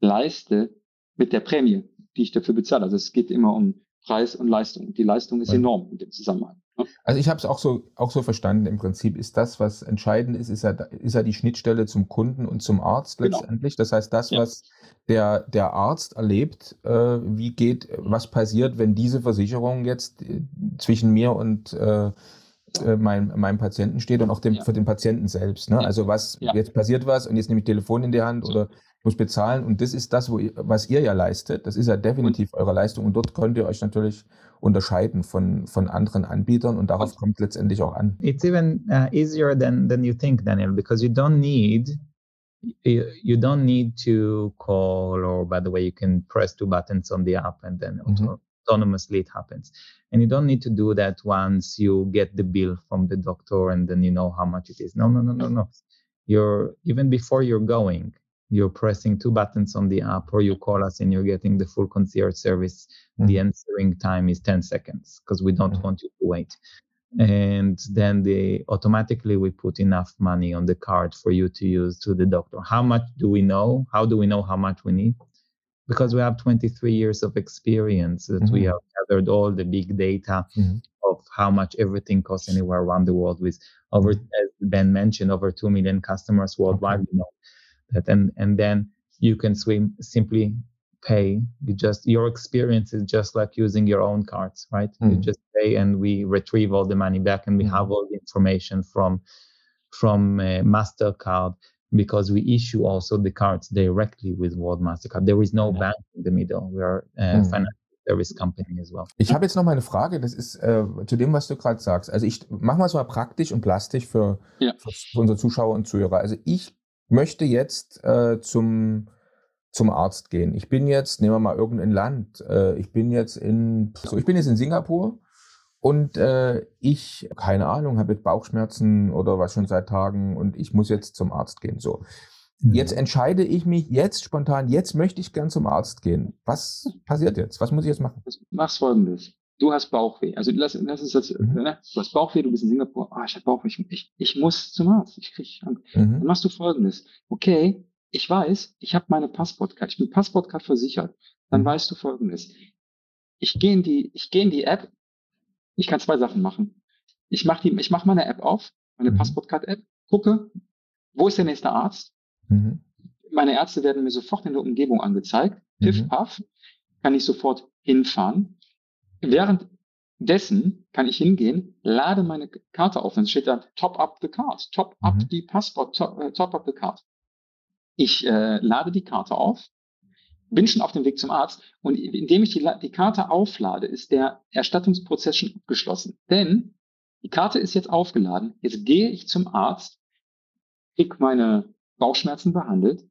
leiste mit der Prämie, die ich dafür bezahle. Also es geht immer um Preis und Leistung. Die Leistung ist enorm in dem Zusammenhang. Also ich habe es auch so, auch so verstanden. Im Prinzip ist das, was entscheidend ist, ist ja, ist ja die Schnittstelle zum Kunden und zum Arzt Genau. letztendlich. Das heißt, das, Ja. was der, der Arzt erlebt, äh, wie geht, was passiert, wenn diese Versicherung jetzt äh, zwischen mir und äh, äh, mein, meinem Patienten steht und auch dem, Ja. für den Patienten selbst. Ne? Ja. Also was, jetzt passiert was und jetzt nehme ich Telefon in die Hand oder muss bezahlen und das ist das, ihr, was ihr ja leistet. Das ist ja definitiv eure Leistung und dort könnt ihr euch natürlich unterscheiden von, von anderen Anbietern und darauf kommt letztendlich auch an. It's even uh, easier than than you think, Daniel, because you don't need you, don't need to call or by the way you can press two buttons on the app and then Mhm. auto- autonomously it happens and you don't need to do that once you get the bill from the doctor and then you know how much it is no no no no no you're even before you're going you're pressing two buttons on the app or you call us and you're getting the full concierge service. The Mhm. answering time is 10 seconds because we don't Mhm. want you to wait. And then they automatically we put enough money on the card for you to use to the doctor. How much do we know? How do we know how much we need? Because we have 23 years of experience that we Mhm. have gathered all the big data Mhm. of how much everything costs anywhere around the world with over as ben mentioned over 2 million customers worldwide we know that and and then you can swim simply pay you just your experience is just like using your own cards right you Mhm. just pay and we retrieve all the money back and we Mhm. have all the information from from uh, mastercard because we issue also the cards directly with world mastercard there is no Ja. bank in the middle we are a Mhm. financial service company as well Ich habe jetzt noch mal eine Frage, das ist äh, zu dem, was du gerade sagst. Also ich mache mal so mal praktisch und plastisch für, Ja. für unsere Zuschauer und Zuhörer. Also ich möchte jetzt äh, zum, zum Arzt gehen. Ich bin jetzt, nehmen wir mal irgendein Land, äh, ich bin jetzt in, so, ich bin jetzt in Singapur und äh, ich, keine Ahnung, habe jetzt Bauchschmerzen oder was schon seit Tagen und ich muss jetzt zum Arzt gehen. So. Jetzt entscheide ich mich jetzt spontan, jetzt möchte ich gern zum Arzt gehen. Was passiert jetzt? Was muss ich jetzt machen? Mach's folgendes. Du hast Bauchweh. Also lass, lass es jetzt, Mhm. ne? du hast Bauchweh, du bist in Singapur. Ah, ich habe Bauchweh. Ich, ich, ich muss zum Arzt. Ich krieg, dann Mhm. machst du folgendes. Okay, ich weiß, ich habe meine Passportkarte. Ich bin Passportkarte versichert. Dann Mhm. weißt du folgendes. Ich gehe in die, ich gehe in die App. Ich kann zwei Sachen machen. Ich mache die, ich mache meine App auf, meine Mhm. Passportkarte-App, gucke, wo ist der nächste Arzt? Mhm. Meine Ärzte werden mir sofort in der Umgebung angezeigt. Piff, Mhm. paff, kann ich sofort hinfahren. Währenddessen kann ich hingehen, lade meine Karte auf. Dann steht da Top up the card, Top up Mhm. die Passport, top, äh, top up the card. Ich äh, lade die Karte auf, bin schon auf dem Weg zum Arzt und indem ich die, die Karte auflade, ist der Erstattungsprozess schon abgeschlossen. Denn die Karte ist jetzt aufgeladen. Jetzt gehe ich zum Arzt, krieg meine Bauchschmerzen behandelt.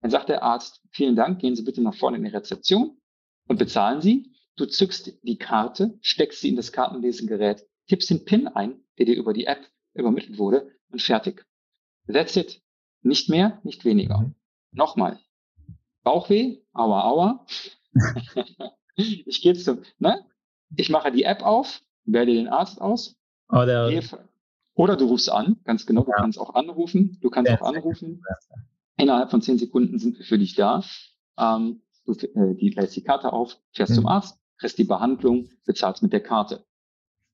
Dann sagt der Arzt, vielen Dank, gehen Sie bitte nach vorne in die Rezeption und bezahlen Sie. Du zückst die Karte, steckst sie in das Kartenlesegerät, tippst den PIN ein, der dir über die App übermittelt wurde und fertig. That's it. Nicht mehr, nicht weniger. Mhm. Nochmal. Bauchweh, aua, aua. ich gehe zum, ne? Ich mache die App auf, wähle den Arzt aus, oder gehe, oder du rufst an, ganz genau, du Ja. kannst auch anrufen, du kannst auch anrufen. Innerhalb von zehn Sekunden sind wir für dich da. Ähm, du äh, die, lädst die Karte auf, fährst Mhm. zum Arzt, kriegst die Behandlung, bezahlst mit der Karte.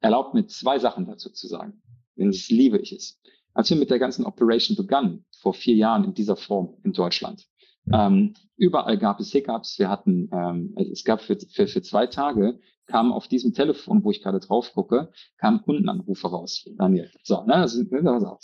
Erlaubt mir zwei Sachen dazu zu sagen, denn das liebe ich es. Als wir mit der ganzen Operation begannen, vor vier Jahren in dieser Form in Deutschland, ähm, überall gab es Hiccups. Wir hatten, ähm, es gab für, für, für zwei Tage kam auf diesem Telefon, wo ich gerade drauf gucke, kam Kundenanrufe raus. Daniel. So, ne, also, ne, das auch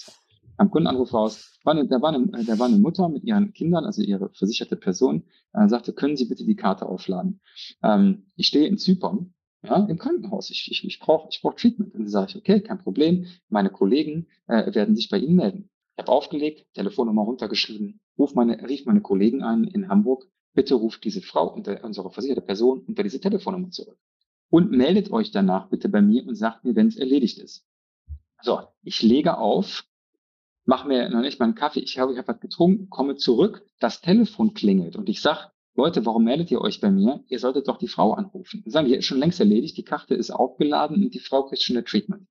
Kam Kundenanruf raus. War eine, da, war eine, da war eine Mutter mit ihren Kindern, also ihre versicherte Person, äh, sagte, können Sie bitte die Karte aufladen? Ähm, ich stehe in Zypern, ja, im Krankenhaus. Ich, ich, ich brauche ich brauch Treatment. Und dann sage ich, okay, kein Problem. Meine Kollegen äh, werden sich bei Ihnen melden. Ich habe aufgelegt, Telefonnummer runtergeschrieben, ruf meine, rief meine Kollegen ein in Hamburg. Bitte ruft diese Frau, unter, unsere versicherte Person, unter diese Telefonnummer zurück. Und meldet euch danach bitte bei mir und sagt mir, wenn es erledigt ist. So, ich lege auf, mache mir noch nicht mal einen Kaffee, ich habe, ich habe was getrunken, komme zurück, das Telefon klingelt und ich sag, Leute, warum meldet ihr euch bei mir? Ihr solltet doch die Frau anrufen. Dann sagen die, ist schon längst erledigt, die Karte ist aufgeladen und die Frau kriegt schon ein Treatment.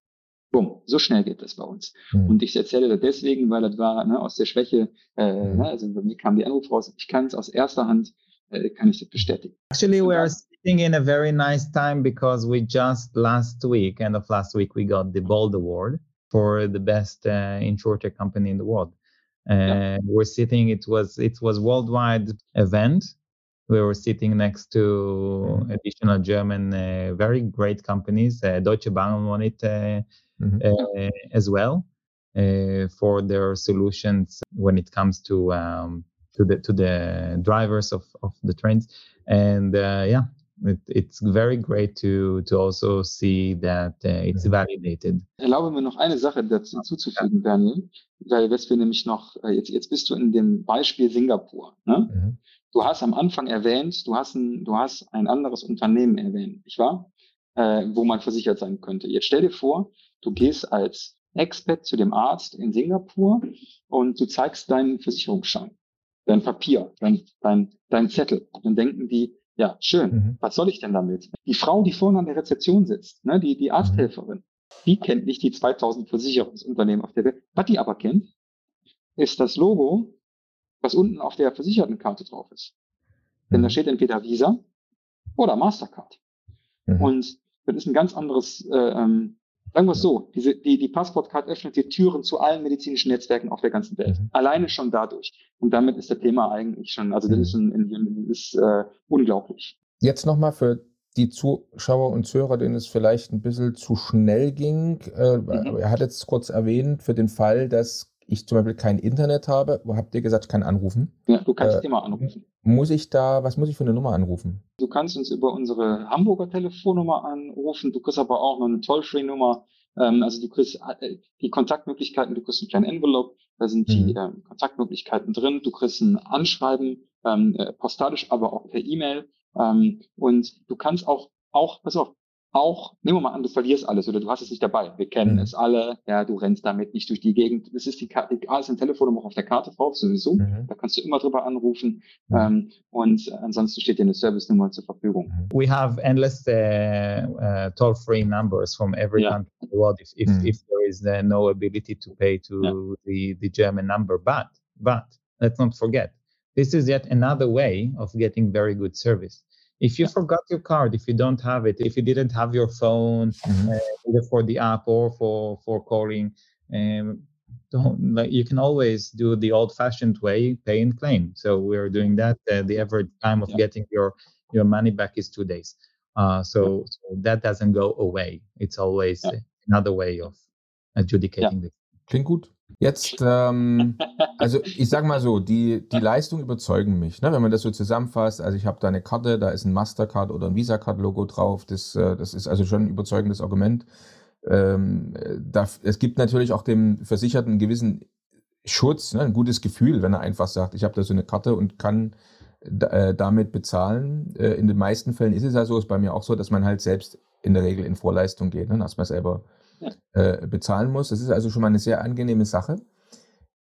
Bumm, so schnell geht das bei uns. Mhm. Und ich erzähle das deswegen, weil das war ne, aus der Schwäche, äh, Mhm. ne, also bei mir kam die Anruf raus, ich kann es aus erster Hand, äh, kann ich das bestätigen. Actually, we are sitting in a very nice time because we just last week, end of last week, we got the Bold Award for the best uh, insurtech company in the world. And yeah. we're sitting. It was it was worldwide event. We were sitting next to mm-hmm. additional German, uh, very great companies. Uh, Deutsche Bahn won it uh, mm-hmm. Uh, as well uh, for their solutions when it comes to um, to the to the drivers of of the trains. And yeah, it, it's very great to to also see that uh, it's validated. Erlaube mir noch eine Sache dazu zuzufügen, Daniel, weil was wir nämlich noch äh, jetzt jetzt bist du in dem Beispiel Singapur. Ne? Mhm. Du hast am Anfang erwähnt, du hast ein du hast ein anderes Unternehmen erwähnt, nicht wahr? Äh, wo man versichert sein könnte. Jetzt stell dir vor, du gehst als Expert zu dem Arzt in Singapur und du zeigst deinen Versicherungsschein, dein Papier, dein, dein, dein Zettel. Dann denken die, ja, schön. Mhm. Was soll ich denn damit? Die Frau, die vorne an der Rezeption sitzt, ne, die, die Arzthelferin, die kennt nicht die 2000 Versicherungsunternehmen auf der Welt. Was die aber kennt, ist das Logo, was unten auf der Versichertenkarte drauf ist. Denn da mhm. steht entweder Visa oder Mastercard. Mhm. Und das ist ein ganz anderes äh, ähm, Sagen wir es so, diese, die, die Passportcard öffnet die Türen zu allen medizinischen Netzwerken auf der ganzen Welt. Mhm. Alleine schon dadurch. Und damit ist das Thema eigentlich schon, also das mhm. ist, ein, ist äh, unglaublich. Jetzt nochmal für die Zuschauer und Zuhörer, denen es vielleicht ein bisschen zu schnell ging. Äh, mhm. Er hat jetzt kurz erwähnt, für den Fall, dass ich zum Beispiel kein Internet habe, wo habt ihr gesagt, ich kann anrufen? Ja, du kannst äh, immer anrufen. Muss ich da, was muss ich für eine Nummer anrufen? Du kannst uns über unsere Hamburger Telefonnummer anrufen, du kriegst aber auch noch eine Toll-Free-Nummer. Ähm, also du kriegst äh, die Kontaktmöglichkeiten, du kriegst einen kleinen Envelope, da sind mhm. die äh, Kontaktmöglichkeiten drin, du kriegst ein Anschreiben, ähm, äh, postalisch, aber auch per E-Mail. Ähm, und du kannst auch, auch, pass auf, auch, nehmen wir mal an, du verlierst alles oder du hast es nicht dabei. Wir kennen mhm. es alle. Ja, du rennst damit nicht durch die Gegend. Das ist die Karte, die ist ein Telefonnummer auf der Karte drauf, sowieso. Mhm. Da kannst du immer drüber anrufen. Mhm. Ähm, und ansonsten steht dir eine Service-Nummer zur Verfügung. Mhm. We have endless uh, uh, toll-free numbers from every yeah. country in the world if, if, mhm. if there is uh, no ability to pay to yeah. the, the German number. But, but let's not forget, this is yet another way of getting very good service. If you forgot your card if you don't have it if you didn't have your phone mm-hmm. uh, either for the app or for for calling um, don't like you can always do the old fashioned way pay and claim so we're doing that uh, the average time of yeah. getting your your money back is two days uh, so, so that doesn't go away it's always yeah. another way of adjudicating yeah. Klingt gut Jetzt, ähm, also ich sag mal so, die, die Leistungen überzeugen mich, ne? wenn man das so zusammenfasst. Also ich habe da eine Karte, da ist ein Mastercard oder ein Visa-Card-Logo drauf. Das, äh, das ist also schon ein überzeugendes Argument. Ähm, da, es gibt natürlich auch dem Versicherten einen gewissen Schutz, ne? ein gutes Gefühl, wenn er einfach sagt, ich habe da so eine Karte und kann äh, damit bezahlen. Äh, in den meisten Fällen ist es ja so, ist bei mir auch so, dass man halt selbst in der Regel in Vorleistung geht, ne? dass man selber äh, bezahlen muss. Das ist also schon mal eine sehr angenehme Sache.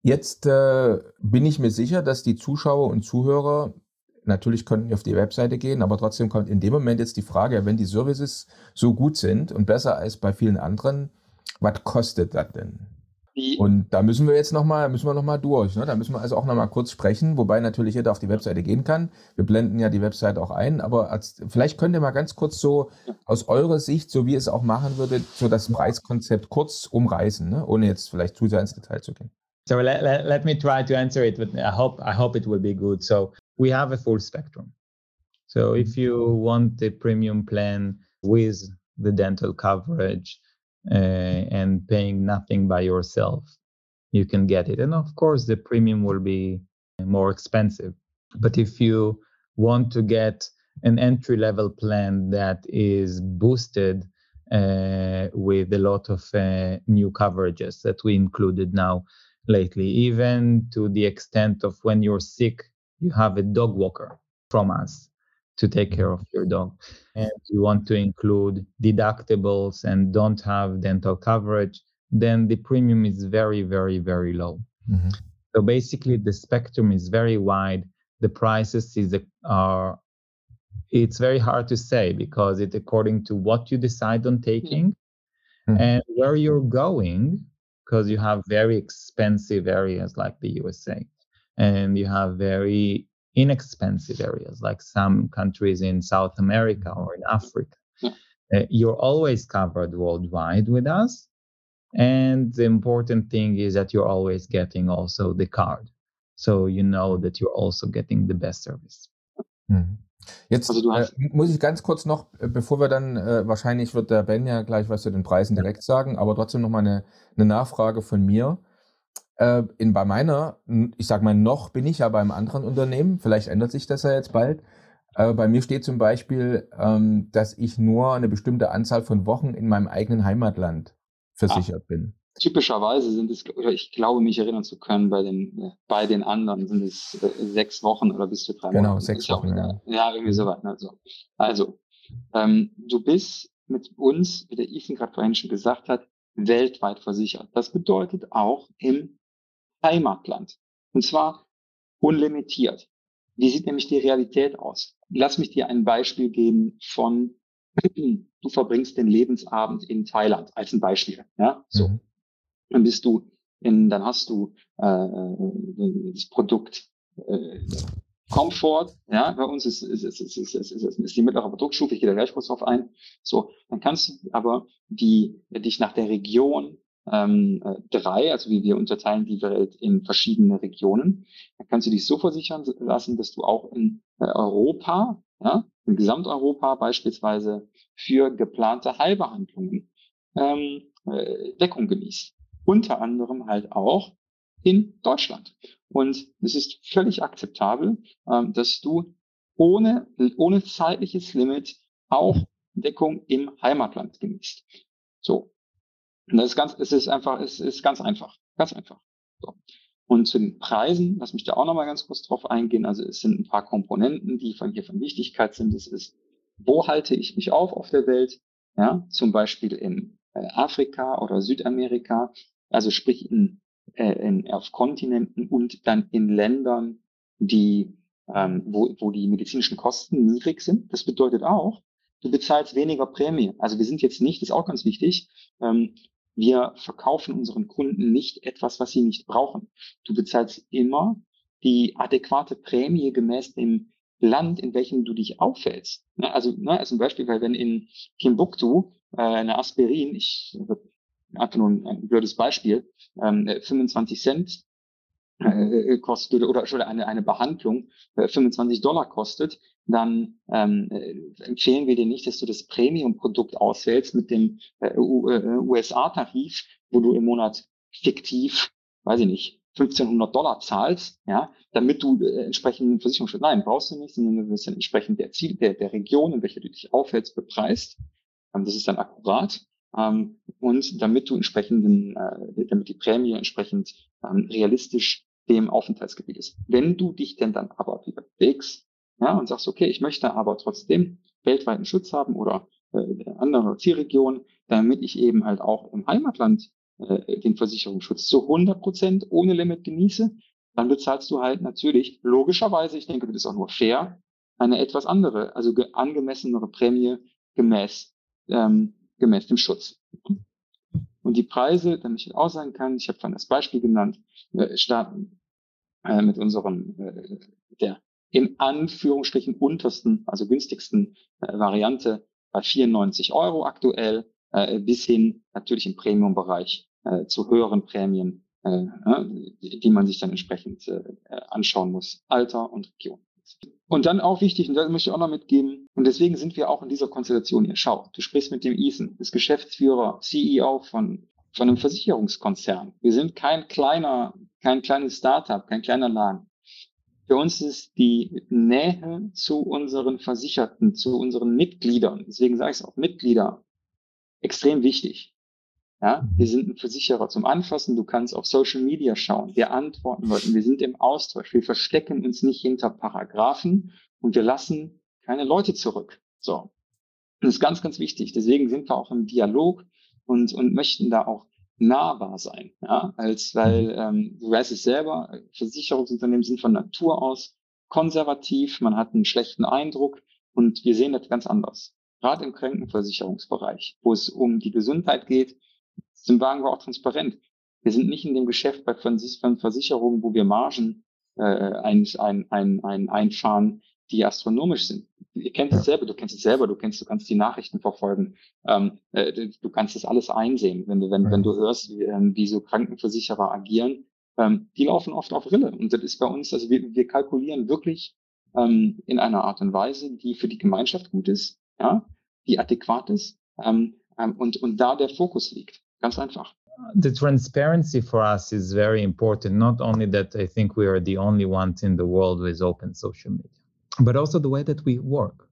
Jetzt äh, bin ich mir sicher, dass die Zuschauer und Zuhörer, natürlich könnten auf die Webseite gehen, aber trotzdem kommt in dem Moment jetzt die Frage, wenn die Services so gut sind und besser als bei vielen anderen, was kostet das denn? Und da müssen wir jetzt nochmal, müssen wir noch mal durch. Ne? Da müssen wir also auch nochmal kurz sprechen, wobei natürlich jeder auf die Webseite gehen kann. Wir blenden ja die Webseite auch ein, aber als, vielleicht könnt ihr mal ganz kurz so aus eurer Sicht, so wie es auch machen würde, so das Preiskonzept kurz umreißen, ne? ohne jetzt vielleicht zu sehr ins Detail zu gehen. So let, let, let me try to answer it, but I hope I hope it will be good. So we have a full spectrum. So if you want the premium plan with the dental coverage, uh, and paying nothing by yourself, you can get it. And of course, the premium will be more expensive. But if you want to get an entry level plan that is boosted uh, with a lot of uh, new coverages that we included now lately, even to the extent of when you're sick, you have a dog walker from us to take care of your dog. And you want to include deductibles and don't have dental coverage, then the premium is very, very, very low. Mm-hmm. So basically, the spectrum is very wide. The prices is are it's very hard to say because it's according to what you decide on taking mm-hmm. and where you're going because you have very expensive areas like the USA and you have very inexpensive areas like some countries in South America or in Africa. Yeah. Uh, you're always covered worldwide with us. And the important thing is that you're always getting also the card. So you know that you're also getting the best service. Mhm. Jetzt also äh, muss ich ganz kurz noch, äh, bevor wir dann, äh, wahrscheinlich wird der Ben ja gleich was zu den Preisen direkt sagen, aber trotzdem noch mal eine, eine Nachfrage von mir. Äh, in, bei meiner, ich sag mal, noch bin ich ja beim anderen Unternehmen, vielleicht ändert sich das ja jetzt bald. Äh, bei mir steht zum Beispiel, ähm, dass ich nur eine bestimmte Anzahl von Wochen in meinem eigenen Heimatland versichert ah. bin. Typischerweise sind es, oder ich glaube, mich erinnern zu können, bei den, äh, bei den anderen sind es äh, sechs Wochen oder bis zu drei genau, Monate. Genau, sechs Wochen. Ja. ja, irgendwie so weit. Also, also ähm, du bist mit uns, wie der Ethan gerade vorhin schon gesagt hat, weltweit versichert. Das bedeutet auch im Heimatland. Und zwar unlimitiert. Wie sieht nämlich die Realität aus? Lass mich dir ein Beispiel geben von, du verbringst den Lebensabend in Thailand als ein Beispiel. Ja, so. Mhm. Dann bist du in, dann hast du äh, äh das Produkt äh, Comfort, ja, bei uns ist, ist, ist, ist, ist, ist, ist, ist die mittlere Produktstufe, ich gehe da gleich kurz drauf ein. So, dann kannst du aber die, dich nach der Region ähm, äh, drei, also wie wir unterteilen die Welt in verschiedene Regionen, dann kannst du dich so versichern lassen, dass du auch in äh, Europa, ja, in Gesamteuropa beispielsweise für geplante Heilbehandlungen ähm, äh, Deckung genießt unter anderem halt auch in Deutschland. Und es ist völlig akzeptabel, ähm, dass du ohne, ohne zeitliches Limit auch Deckung im Heimatland genießt. So. Und das ist ganz, es ist einfach, es ist ganz einfach. Ganz einfach. So. Und zu den Preisen, lass mich da auch nochmal ganz kurz drauf eingehen. Also es sind ein paar Komponenten, die von hier von Wichtigkeit sind. Es ist, wo halte ich mich auf auf der Welt? Ja, zum Beispiel in äh, Afrika oder Südamerika also sprich in, äh, in, auf Kontinenten und dann in Ländern, die, ähm, wo, wo die medizinischen Kosten niedrig sind. Das bedeutet auch, du bezahlst weniger Prämie. Also wir sind jetzt nicht, das ist auch ganz wichtig, ähm, wir verkaufen unseren Kunden nicht etwas, was sie nicht brauchen. Du bezahlst immer die adäquate Prämie gemäß dem Land, in welchem du dich auffällst. Ne, also, ne, also ein Beispiel, weil wenn in Timbuktu äh, eine Aspirin, ich einfach nur ein, blödes Beispiel, ähm, 25 Cent äh, kostet oder schon eine, eine Behandlung äh, 25 Dollar kostet, dann ähm, äh, empfehlen wir dir nicht, dass du das Premium-Produkt auswählst mit dem äh, USA-Tarif, wo du im Monat fiktiv, weiß ich nicht, 1500 Dollar zahlst, ja, damit du äh, entsprechend Versicherungsschutz, nein, brauchst du nicht, sondern du wirst dann entsprechend der Ziel, der, der Region, in welcher du dich aufhältst, bepreist. Ähm, das ist dann akkurat. Ähm, und damit du entsprechenden, äh, damit die Prämie entsprechend ähm, realistisch dem Aufenthaltsgebiet ist. Wenn du dich denn dann aber wieder bewegst, ja, und sagst, okay, ich möchte aber trotzdem weltweiten Schutz haben oder äh, andere Zielregion, damit ich eben halt auch im Heimatland äh, den Versicherungsschutz zu 100 Prozent ohne Limit genieße, dann bezahlst du halt natürlich logischerweise, ich denke, das ist auch nur fair, eine etwas andere, also angemessenere Prämie gemäß ähm, gemäß dem Schutz. Und die Preise, damit ich auch sagen kann, ich habe vorhin das Beispiel genannt, äh, starten äh, mit unserem, äh, der in Anführungsstrichen untersten, also günstigsten äh, Variante bei 94 Euro aktuell, äh, bis hin natürlich im Premium-Bereich äh, zu höheren Prämien, äh, die, die man sich dann entsprechend äh, anschauen muss, Alter und Region. Und dann auch wichtig, und das möchte ich auch noch mitgeben, und deswegen sind wir auch in dieser Konstellation hier. Schau, du sprichst mit dem Ethan, ist Geschäftsführer, CEO von, von einem Versicherungskonzern. Wir sind kein kleiner, kein kleines Startup, kein kleiner Laden. Für uns ist die Nähe zu unseren Versicherten, zu unseren Mitgliedern, deswegen sage ich es auch Mitglieder, extrem wichtig. Ja, wir sind ein Versicherer zum Anfassen. Du kannst auf Social Media schauen. Wir antworten Leuten. Wir sind im Austausch. Wir verstecken uns nicht hinter Paragraphen und wir lassen keine Leute zurück. So. Das ist ganz, ganz wichtig. Deswegen sind wir auch im Dialog und, und möchten da auch nahbar sein. Ja, als, weil, ähm, du weißt es selber, Versicherungsunternehmen sind von Natur aus konservativ. Man hat einen schlechten Eindruck und wir sehen das ganz anders. Gerade im Krankenversicherungsbereich, wo es um die Gesundheit geht, sind, waren wir auch transparent. Wir sind nicht in dem Geschäft bei Versicherungen, wo wir Margen äh, ein, ein, ein, ein, einfahren, die astronomisch sind. Ihr kennt es selber, du kennst es selber, du kennst, du kannst die Nachrichten verfolgen, ähm, äh, du kannst das alles einsehen, wenn du, wenn, wenn du hörst, wie, ähm, wie so Krankenversicherer agieren, ähm, die laufen oft auf Rille. Und das ist bei uns, also wir, wir kalkulieren wirklich ähm, in einer Art und Weise, die für die Gemeinschaft gut ist, ja, die adäquat ist ähm, ähm, und, und da der Fokus liegt. Ganz einfach. The transparency for us is very important. Not only that I think we are the only ones in the world with open social media, but also the way that we work.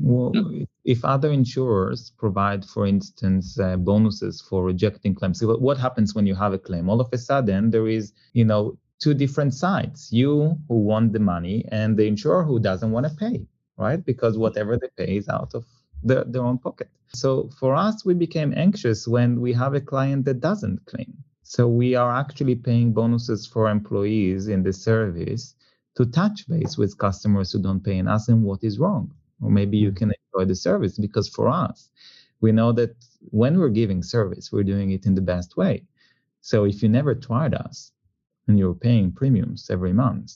Well, mm. if other insurers provide, for instance, uh, bonuses for rejecting claims, what happens when you have a claim? All of a sudden, there is, you know, two different sides: you who want the money and the insurer who doesn't want to pay, right? Because whatever they pay is out of their, their own pocket. So for us, we became anxious when we have a client that doesn't claim. So we are actually paying bonuses for employees in the service to touch base with customers who don't pay and ask them what is wrong. Or maybe you mm. can enjoy the service because for us, we know that when we're giving service, we're doing it in the best way. So if you never tried us and you're paying premiums every month,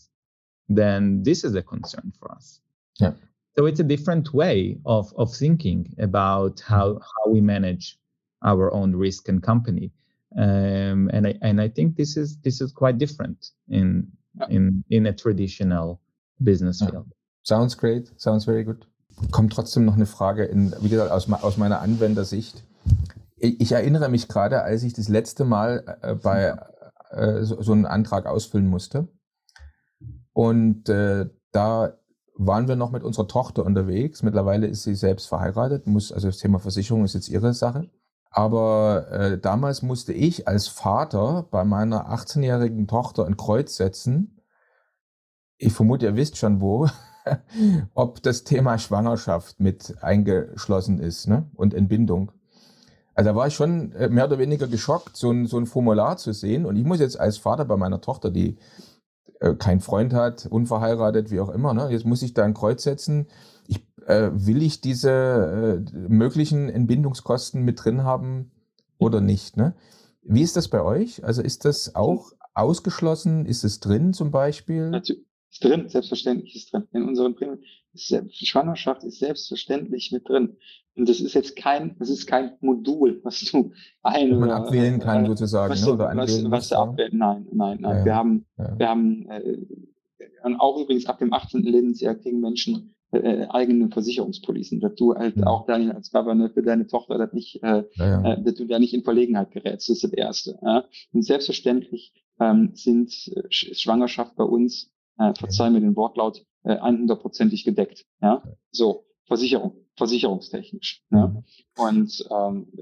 then this is a concern for us. Yeah. So it's a different way of, of thinking about how, how we manage our own risk and company. Um, and I and I think this is this is quite different in in in a traditional business field. Sounds great. Sounds very good. Kommt trotzdem noch eine Frage, in, wie gesagt, aus, aus meiner Anwendersicht. Ich, ich erinnere mich gerade, als ich das letzte Mal äh, bei äh, so, so einen Antrag ausfüllen musste. Und äh, da waren wir noch mit unserer Tochter unterwegs. Mittlerweile ist sie selbst verheiratet, muss, also das Thema Versicherung ist jetzt ihre Sache. Aber äh, damals musste ich als Vater bei meiner 18-jährigen Tochter ein Kreuz setzen. Ich vermute, ihr wisst schon wo, ob das Thema Schwangerschaft mit eingeschlossen ist ne? und Entbindung. Also da war ich schon äh, mehr oder weniger geschockt, so ein, so ein Formular zu sehen. Und ich muss jetzt als Vater bei meiner Tochter, die äh, keinen Freund hat, unverheiratet, wie auch immer. Ne? Jetzt muss ich da ein Kreuz setzen. Äh, will ich diese äh, möglichen Entbindungskosten mit drin haben oder nicht? Ne? Wie ist das bei euch? Also ist das auch ausgeschlossen? Ist es drin zum Beispiel? Natürlich. Ist drin, selbstverständlich ist drin. In unseren Premium ist Schwangerschaft ist selbstverständlich mit drin. Und das ist jetzt kein, das ist kein Modul, was du ein man abwählen kann äh, sozusagen, was, ne? oder was, was du abwählen. Nein, nein, nein. Ja, wir haben, ja. wir haben äh, und auch übrigens ab dem 18. Lebensjahr kriegen Menschen äh, eigene Versicherungspolicen, dass du halt mhm. auch Daniel als Governor für deine Tochter das nicht, äh, ja, äh, dass du da nicht in Verlegenheit gerätst. Das ist das Erste. Ja? Und selbstverständlich ähm, sind äh, Schwangerschaft bei uns äh, verzeih mir den Wortlaut, äh, 100%ig gedeckt. Ja, so Versicherung, versicherungstechnisch. Ja? Mhm. Und ähm,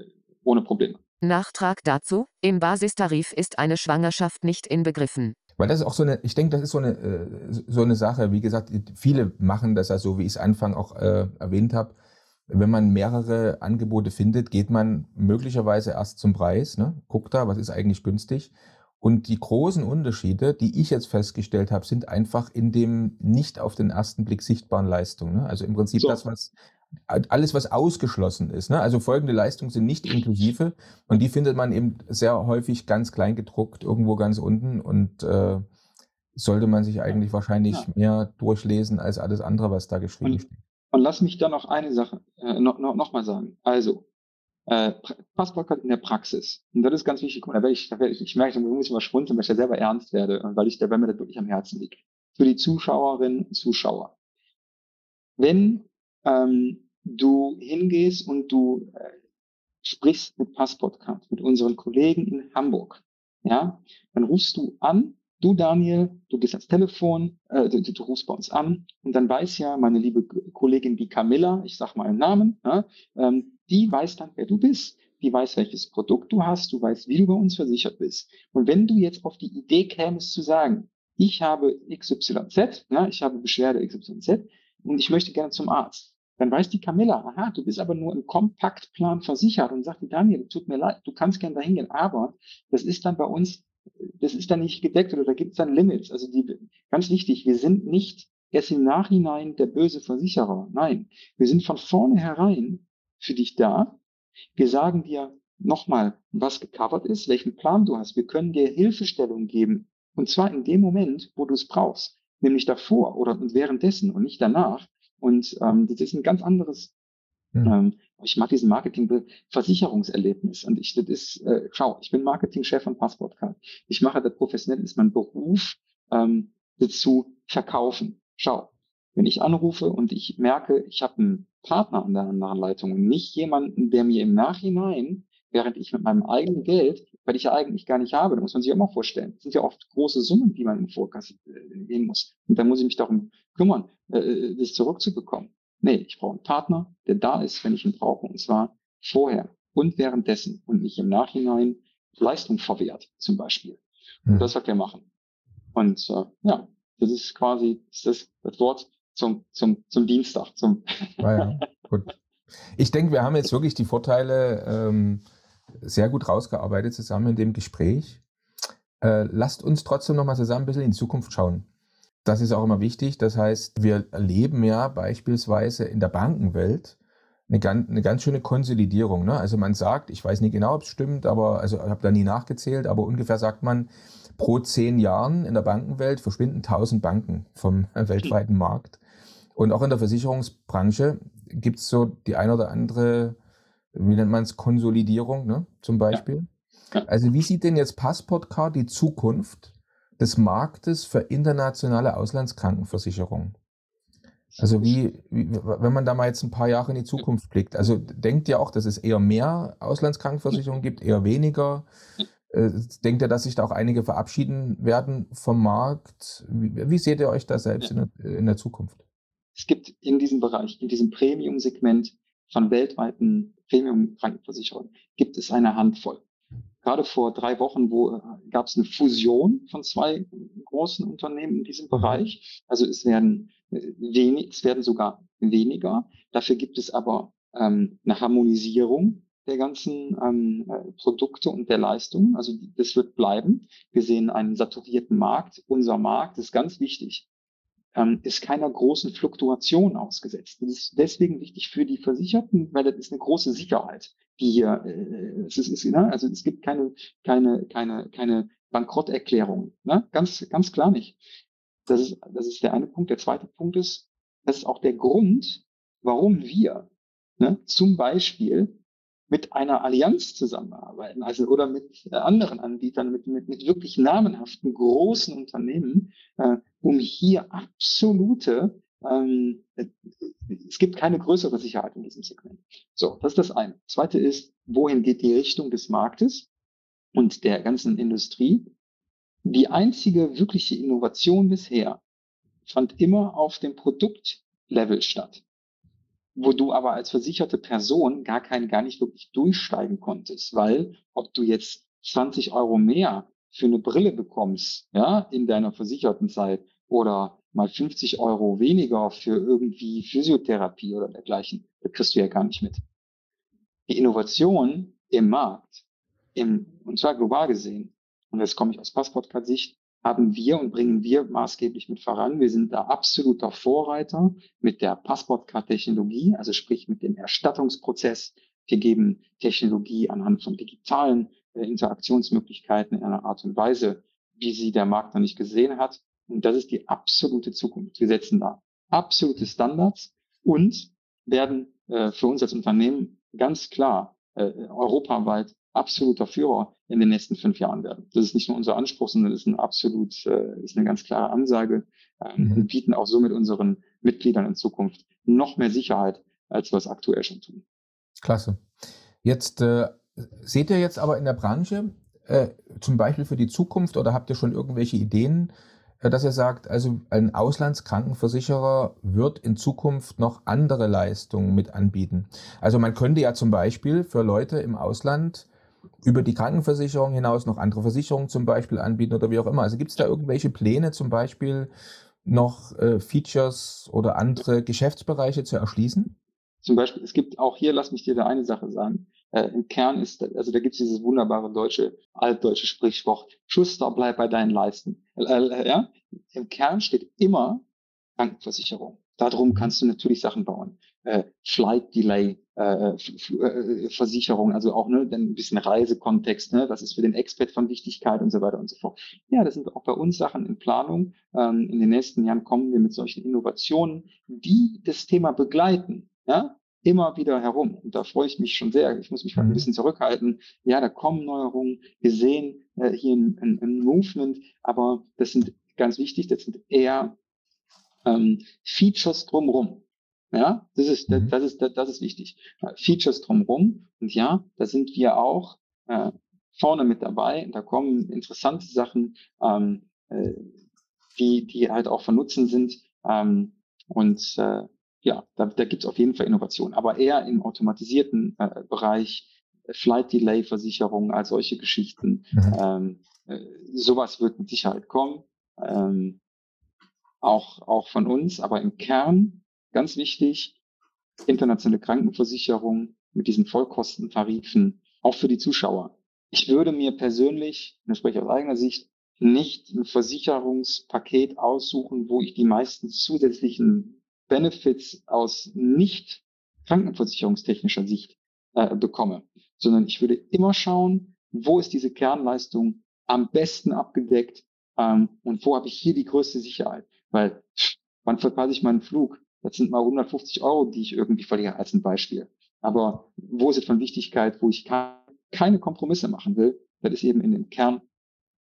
ohne Probleme. Nachtrag dazu: Im Basistarif ist eine Schwangerschaft nicht inbegriffen. Weil das ist auch so eine, ich denke, das ist so eine, äh, so eine Sache, wie gesagt, viele machen das ja so, wie ich es Anfang auch äh, erwähnt habe. Wenn man mehrere Angebote findet, geht man möglicherweise erst zum Preis, ne? guckt da, was ist eigentlich günstig und die großen Unterschiede, die ich jetzt festgestellt habe, sind einfach in dem nicht auf den ersten Blick sichtbaren Leistungen. Ne? Also im Prinzip so. das, was alles, was ausgeschlossen ist. Ne? Also folgende Leistungen sind nicht inklusive und die findet man eben sehr häufig ganz klein gedruckt, irgendwo ganz unten und äh, sollte man sich eigentlich wahrscheinlich ja. mehr durchlesen als alles andere, was da geschrieben und, steht. Und lass mich da noch eine Sache äh, noch, noch, noch mal sagen. Also, äh, Passbarkeit in der Praxis. Und das ist ganz wichtig. Da werde ich, da werde ich, ich merke, da muss ich mal schmunzeln, weil ich da selber ernst werde, weil ich, weil mir das wirklich am Herzen liegt. Für die Zuschauerinnen und Zuschauer. Wenn ähm, du hingehst und du äh, sprichst mit Passportcard, mit unseren Kollegen in Hamburg, ja, dann rufst du an, du Daniel, du gehst ans Telefon, äh, du, du, rufst bei uns an und dann weiß ja meine liebe Kollegin die Camilla, ich sag mal einen Namen, ja, ähm, die weiß dann, wer du bist. Die weiß, welches Produkt du hast, du weißt, wie du bei uns versichert bist. Und wenn du jetzt auf die Idee kämest zu sagen, ich habe XYZ, ja, ich habe Beschwerde XYZ und ich möchte gerne zum Arzt, dann weiß die Camilla, aha, du bist aber nur im Kompaktplan versichert und sagt die Daniel, tut mir leid, du kannst gerne dahin gehen, aber das ist dann bei uns, das ist dann nicht gedeckt oder da gibt es dann Limits. Also die, ganz wichtig, wir sind nicht erst im Nachhinein der böse Versicherer. Nein, wir sind von vornherein für dich da. Wir sagen dir nochmal, was gecovert ist, welchen Plan du hast. Wir können dir Hilfestellung geben Und zwar in dem Moment, wo du es brauchst, nämlich davor oder währenddessen und nicht danach. Und ähm, das ist ein ganz anderes Mhm. Ähm, ich mag diesen Marketing-Versicherungserlebnis. Und ich, das ist, äh, schau, ich bin Marketingchef von Passportcard. Ich mache das professionell, ist mein Beruf, ähm, zu verkaufen. Schau, wenn ich anrufe und ich merke, ich habe einen Partner an der anderen Leitung und nicht jemanden, der mir im Nachhinein, während ich mit meinem eigenen Geld, weil ich ja eigentlich gar nicht habe, da muss man sich auch mal vorstellen, das sind ja oft große Summen, die man im Vorkasse äh, gehen muss. Und da muss ich mich darum kümmern, äh, äh das zurückzubekommen. Nee, ich brauche einen Partner, der da ist, wenn ich ihn brauche. Und zwar vorher und währenddessen und nicht im Nachhinein Leistung verwehrt, zum Beispiel. Und hm. das wird wir machen. Und äh, ja, das ist quasi das, ist das Wort zum, zum, zum Dienstag. Zum ah ja, gut. Ich denke, wir haben jetzt wirklich die Vorteile ähm, sehr gut rausgearbeitet zusammen in dem Gespräch. Äh, lasst uns trotzdem nochmal zusammen ein bisschen in die Zukunft schauen. Das ist auch immer wichtig. Das heißt, wir erleben ja beispielsweise in der Bankenwelt eine ganz, eine ganz schöne Konsolidierung. Ne? Also man sagt, ich weiß nicht genau, ob es stimmt, aber also ich habe da nie nachgezählt, aber ungefähr sagt man, pro zehn Jahren in der Bankenwelt verschwinden 1000 Banken vom weltweiten Markt. Und auch in der Versicherungsbranche gibt es so die ein oder andere, wie nennt man es, Konsolidierung ne? zum Beispiel. Ja. Also wie sieht denn jetzt Passportcard die Zukunft des Marktes für internationale Auslandskrankenversicherung. Also wie, wie, wenn man da mal jetzt ein paar Jahre in die Zukunft blickt, also denkt ihr auch, dass es eher mehr Auslandskrankenversicherungen gibt, eher weniger? Äh, denkt ihr, dass sich da auch einige verabschieden werden vom Markt? Wie, wie seht ihr euch da selbst in der, in der Zukunft? Es gibt in diesem Bereich, in diesem Premium-Segment von weltweiten Premium-Krankenversicherungen, gibt es eine Handvoll gerade vor drei Wochen, wo äh, gab es eine Fusion von zwei großen Unternehmen in diesem. Bereich. Also es werden äh, wenig, es werden sogar weniger. Dafür gibt es aber ähm, eine Harmonisierung der ganzen ähm, äh, Produkte und der Leistungen. Also das wird bleiben. Wir sehen einen saturierten Markt. Unser Markt ist ganz wichtig ähm, ist keiner großen Fluktuation ausgesetzt. Das ist deswegen wichtig für die Versicherten, weil das ist eine große Sicherheit, die hier, äh, es ist, ist ne? also es gibt keine, keine, keine, keine Bankrotterklärung, ne? ganz, ganz klar nicht. Das ist, das ist der eine Punkt. Der zweite Punkt ist, das ist auch der Grund, warum wir ne, zum Beispiel mit einer Allianz zusammenarbeiten, also oder mit äh, anderen Anbietern, mit, mit, mit wirklich namenhaften großen Unternehmen, äh, um hier absolute, ähm, es gibt keine größere Sicherheit in diesem Segment. So, das ist das eine. Zweite ist, wohin geht die Richtung des Marktes und der ganzen Industrie? Die einzige wirkliche Innovation bisher fand immer auf dem Produktlevel statt wo du aber als versicherte Person gar kein, gar nicht wirklich durchsteigen konntest, weil ob du jetzt 20 Euro mehr für eine Brille bekommst, ja, in deiner versicherten Zeit oder mal 50 Euro weniger für irgendwie Physiotherapie oder dergleichen, das kriegst du ja gar nicht mit. Die Innovation im Markt, im, und zwar global gesehen, und jetzt komme ich aus Passportcard-Sicht, haben wir und bringen wir maßgeblich mit voran. Wir sind da absoluter Vorreiter mit der Passportcard-Technologie, also sprich mit dem Erstattungsprozess. Wir geben Technologie anhand von digitalen Interaktionsmöglichkeiten in einer Art und Weise, wie sie der Markt noch nicht gesehen hat. Und das ist die absolute Zukunft. Wir setzen da absolute Standards und werden äh, für uns als Unternehmen ganz klar äh, europaweit absoluter Führer in den nächsten fünf Jahren werden. Das ist nicht nur unser Anspruch, sondern ist ein absolut, äh, ist eine ganz klare Ansage. Ähm, mhm. Wir bieten auch somit unseren Mitgliedern in Zukunft noch mehr Sicherheit, als wir es aktuell schon tun. Klasse. Jetzt äh, seht ihr jetzt aber in der Branche äh, zum Beispiel für die Zukunft oder habt ihr schon irgendwelche Ideen, äh, dass ihr sagt, also ein Auslandskrankenversicherer wird in Zukunft noch andere Leistungen mit anbieten. Also man könnte ja zum Beispiel für Leute im Ausland über die Krankenversicherung hinaus noch andere Versicherungen zum Beispiel anbieten oder wie auch immer. Also gibt es da irgendwelche Pläne zum Beispiel noch äh, Features oder andere Geschäftsbereiche zu erschließen? Zum Beispiel, es gibt auch hier, lass mich dir da eine Sache sagen. Äh, Im Kern ist, also da gibt es dieses wunderbare deutsche, altdeutsche Sprichwort, Schuster, bleib bei deinen Leisten. Äh, äh, ja? Im Kern steht immer Krankenversicherung. Darum kannst du natürlich Sachen bauen. Äh, Flight Delay äh, äh, Versicherung, also auch ne, ein bisschen Reisekontext, ne, was ist für den Expert von Wichtigkeit und so weiter und so fort. Ja, das sind auch bei uns Sachen in Planung. Ähm, in den nächsten Jahren kommen wir mit solchen Innovationen, die das Thema begleiten. Ja, immer wieder herum. Und da freue ich mich schon sehr. Ich muss mich mhm. ein bisschen zurückhalten. Ja, da kommen Neuerungen. Wir sehen äh, hier ein, ein, ein Movement, aber das sind ganz wichtig, das sind eher ähm, Features drumherum. Ja, das ist, mhm. das, ist, das, das ist wichtig. Features drumherum. Und ja, da sind wir auch äh, vorne mit dabei. Da kommen interessante Sachen, ähm, äh, die, die halt auch von Nutzen sind. Ähm, und äh, ja, da, da gibt es auf jeden Fall Innovation, aber eher im automatisierten äh, Bereich, Flight Delay Versicherung, all solche Geschichten. Mhm. Ähm, äh, sowas wird mit Sicherheit kommen. Ähm, auch, auch von uns, aber im Kern, ganz wichtig, internationale Krankenversicherung mit diesen Vollkostentarifen, auch für die Zuschauer. Ich würde mir persönlich, ich spreche aus eigener Sicht, nicht ein Versicherungspaket aussuchen, wo ich die meisten zusätzlichen Benefits aus nicht krankenversicherungstechnischer Sicht äh, bekomme, sondern ich würde immer schauen, wo ist diese Kernleistung am besten abgedeckt ähm, und wo habe ich hier die größte Sicherheit. Weil wann verpasse ich meinen Flug? Das sind mal 150 Euro, die ich irgendwie verliere als ein Beispiel. Aber wo ist es von Wichtigkeit, wo ich keine Kompromisse machen will? Das ist eben in dem Kern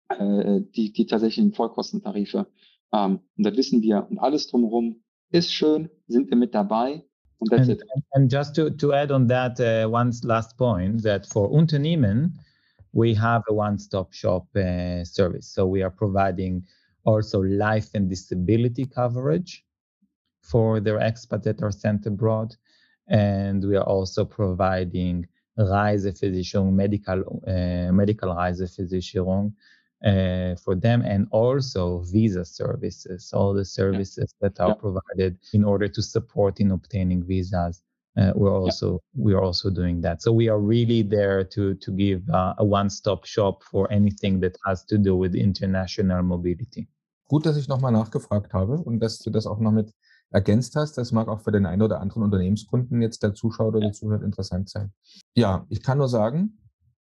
äh, die, die tatsächlichen Vollkostentarife. Ähm, und das wissen wir. Und alles drumherum ist schön, sind wir mit dabei. Und that's and, it. And just to, to add on that, uh, one last point, that for Unternehmen, we have a one-stop shop uh, service. So we are providing also life and disability coverage for their expats that are sent abroad. And we are also providing Reiseversicherung, medical, uh, medical Reiseversicherung uh, for them, and also visa services, all the services yeah. that are yeah. provided in order to support in obtaining visas. Uh, we're also yeah. we are also doing that. So we are really there to to give uh, a one-stop shop for anything that has to do with international mobility. Gut, dass ich nochmal nachgefragt habe und dass du das auch noch mit ergänzt hast. Das mag auch für den einen oder anderen Unternehmenskunden jetzt der Zuschauer oder die Zuhörer interessant sein. Ja, ich kann nur sagen,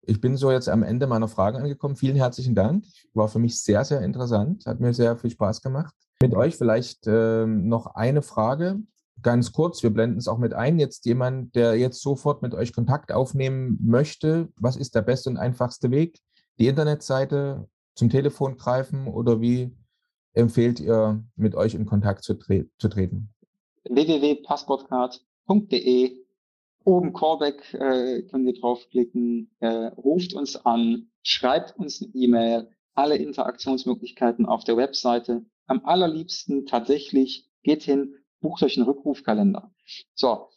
ich bin so jetzt am Ende meiner Fragen angekommen. Vielen herzlichen Dank. War für mich sehr, sehr interessant. Hat mir sehr viel Spaß gemacht. Mit euch vielleicht äh, noch eine Frage. Ganz kurz, wir blenden es auch mit ein. Jetzt jemand, der jetzt sofort mit euch Kontakt aufnehmen möchte, was ist der beste und einfachste Weg? Die Internetseite zum Telefon greifen oder wie empfehlt ihr, mit euch in Kontakt zu, tre zu treten? www.passportcard.de Oben Callback äh, können ihr draufklicken, äh, ruft uns an, schreibt uns eine E-Mail, alle Interaktionsmöglichkeiten auf der Webseite. Am allerliebsten tatsächlich geht hin, bucht euch einen Rückrufkalender. So,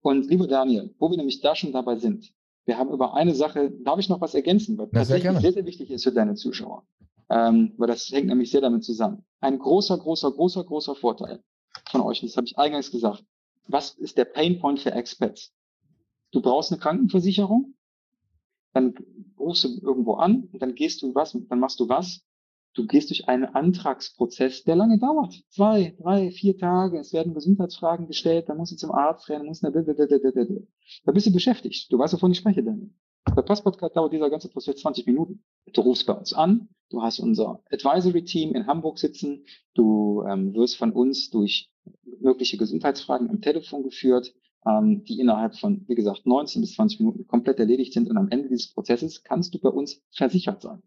und lieber Daniel, wo wir nämlich da schon dabei sind, wir haben über eine Sache, darf ich noch was ergänzen, was tatsächlich sehr, sehr wichtig ist für deine Zuschauer ähm, weil das hängt nämlich sehr damit zusammen. Ein großer, großer, großer, großer Vorteil von euch, und das habe ich eingangs gesagt, was ist der Painpoint für Experts? Du brauchst eine Krankenversicherung, dann rufst du irgendwo an und dann gehst du was, dann machst du was. Du gehst durch einen Antragsprozess, der lange dauert. Zwei, drei, vier Tage. Es werden Gesundheitsfragen gestellt, dann musst du zum Arzt rennen, musst da bist du beschäftigt. Du weißt, wovon ich spreche, Daniel. Bei Passportcard dauert dieser ganze Prozess 20 Minuten. Du rufst bei uns an, du hast unser Advisory Team in Hamburg sitzen, du ähm, wirst von uns durch mögliche Gesundheitsfragen am Telefon geführt, ähm, die innerhalb von, wie gesagt, 19 bis 20 Minuten komplett erledigt sind und am Ende dieses Prozesses kannst du bei uns versichert sein.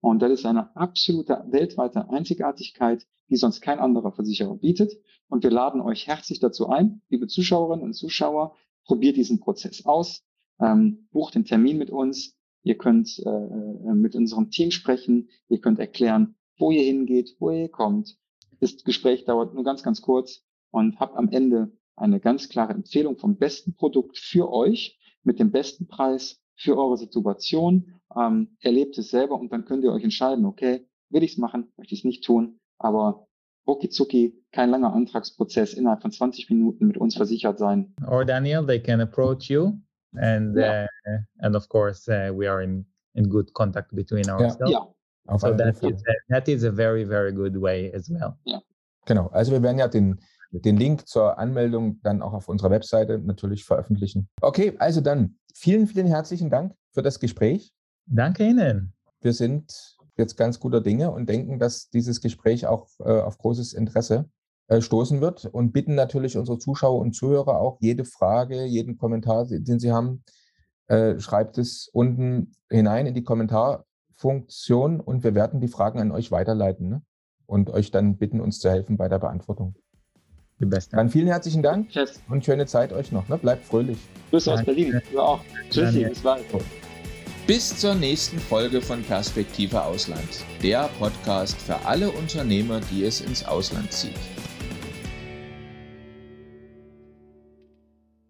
Und das ist eine absolute weltweite Einzigartigkeit, die sonst kein anderer Versicherer bietet. Und wir laden euch herzlich dazu ein, liebe Zuschauerinnen und Zuschauer, probiert diesen Prozess aus ähm, bucht den Termin mit uns. Ihr könnt äh, äh, mit unserem Team sprechen. Ihr könnt erklären, wo ihr hingeht, wo ihr kommt. Das Gespräch dauert nur ganz, ganz kurz und habt am Ende eine ganz klare Empfehlung vom besten Produkt für euch mit dem besten Preis für eure Situation. Ähm, erlebt es selber und dann könnt ihr euch entscheiden, okay, will ich es machen, möchte ich es nicht tun, aber rucki kein langer Antragsprozess, innerhalb von 20 Minuten mit uns versichert sein. Or Daniel, they can approach you and yeah. uh, and of course uh, we are in in good contact between ourselves. Yeah. So that is a, that is a very very good way as well. Yeah. Genau, also wir werden ja den, den Link zur Anmeldung dann auch auf unserer Webseite natürlich veröffentlichen. Okay, also dann vielen, vielen herzlichen Dank für das Gespräch. Danke Ihnen. Wir sind jetzt ganz guter Dinge und denken, dass dieses Gespräch auch äh, auf großes Interesse äh, stoßen wird und bitten natürlich unsere Zuschauer und Zuhörer auch jede Frage, jeden Kommentar, den Sie haben, äh, schreibt es unten hinein in die Kommentarfunktion und wir werden die Fragen an euch weiterleiten ne? und euch dann bitten, uns zu helfen bei der Beantwortung. Die Beste. Dann vielen herzlichen Dank yes. und schöne Zeit euch noch. Ne? Bleibt fröhlich. Grüße aus Berlin. Du auch. Tschüssi, bis bald. Bis zur nächsten Folge von Perspektive Ausland, der Podcast für alle Unternehmer, die es ins Ausland zieht.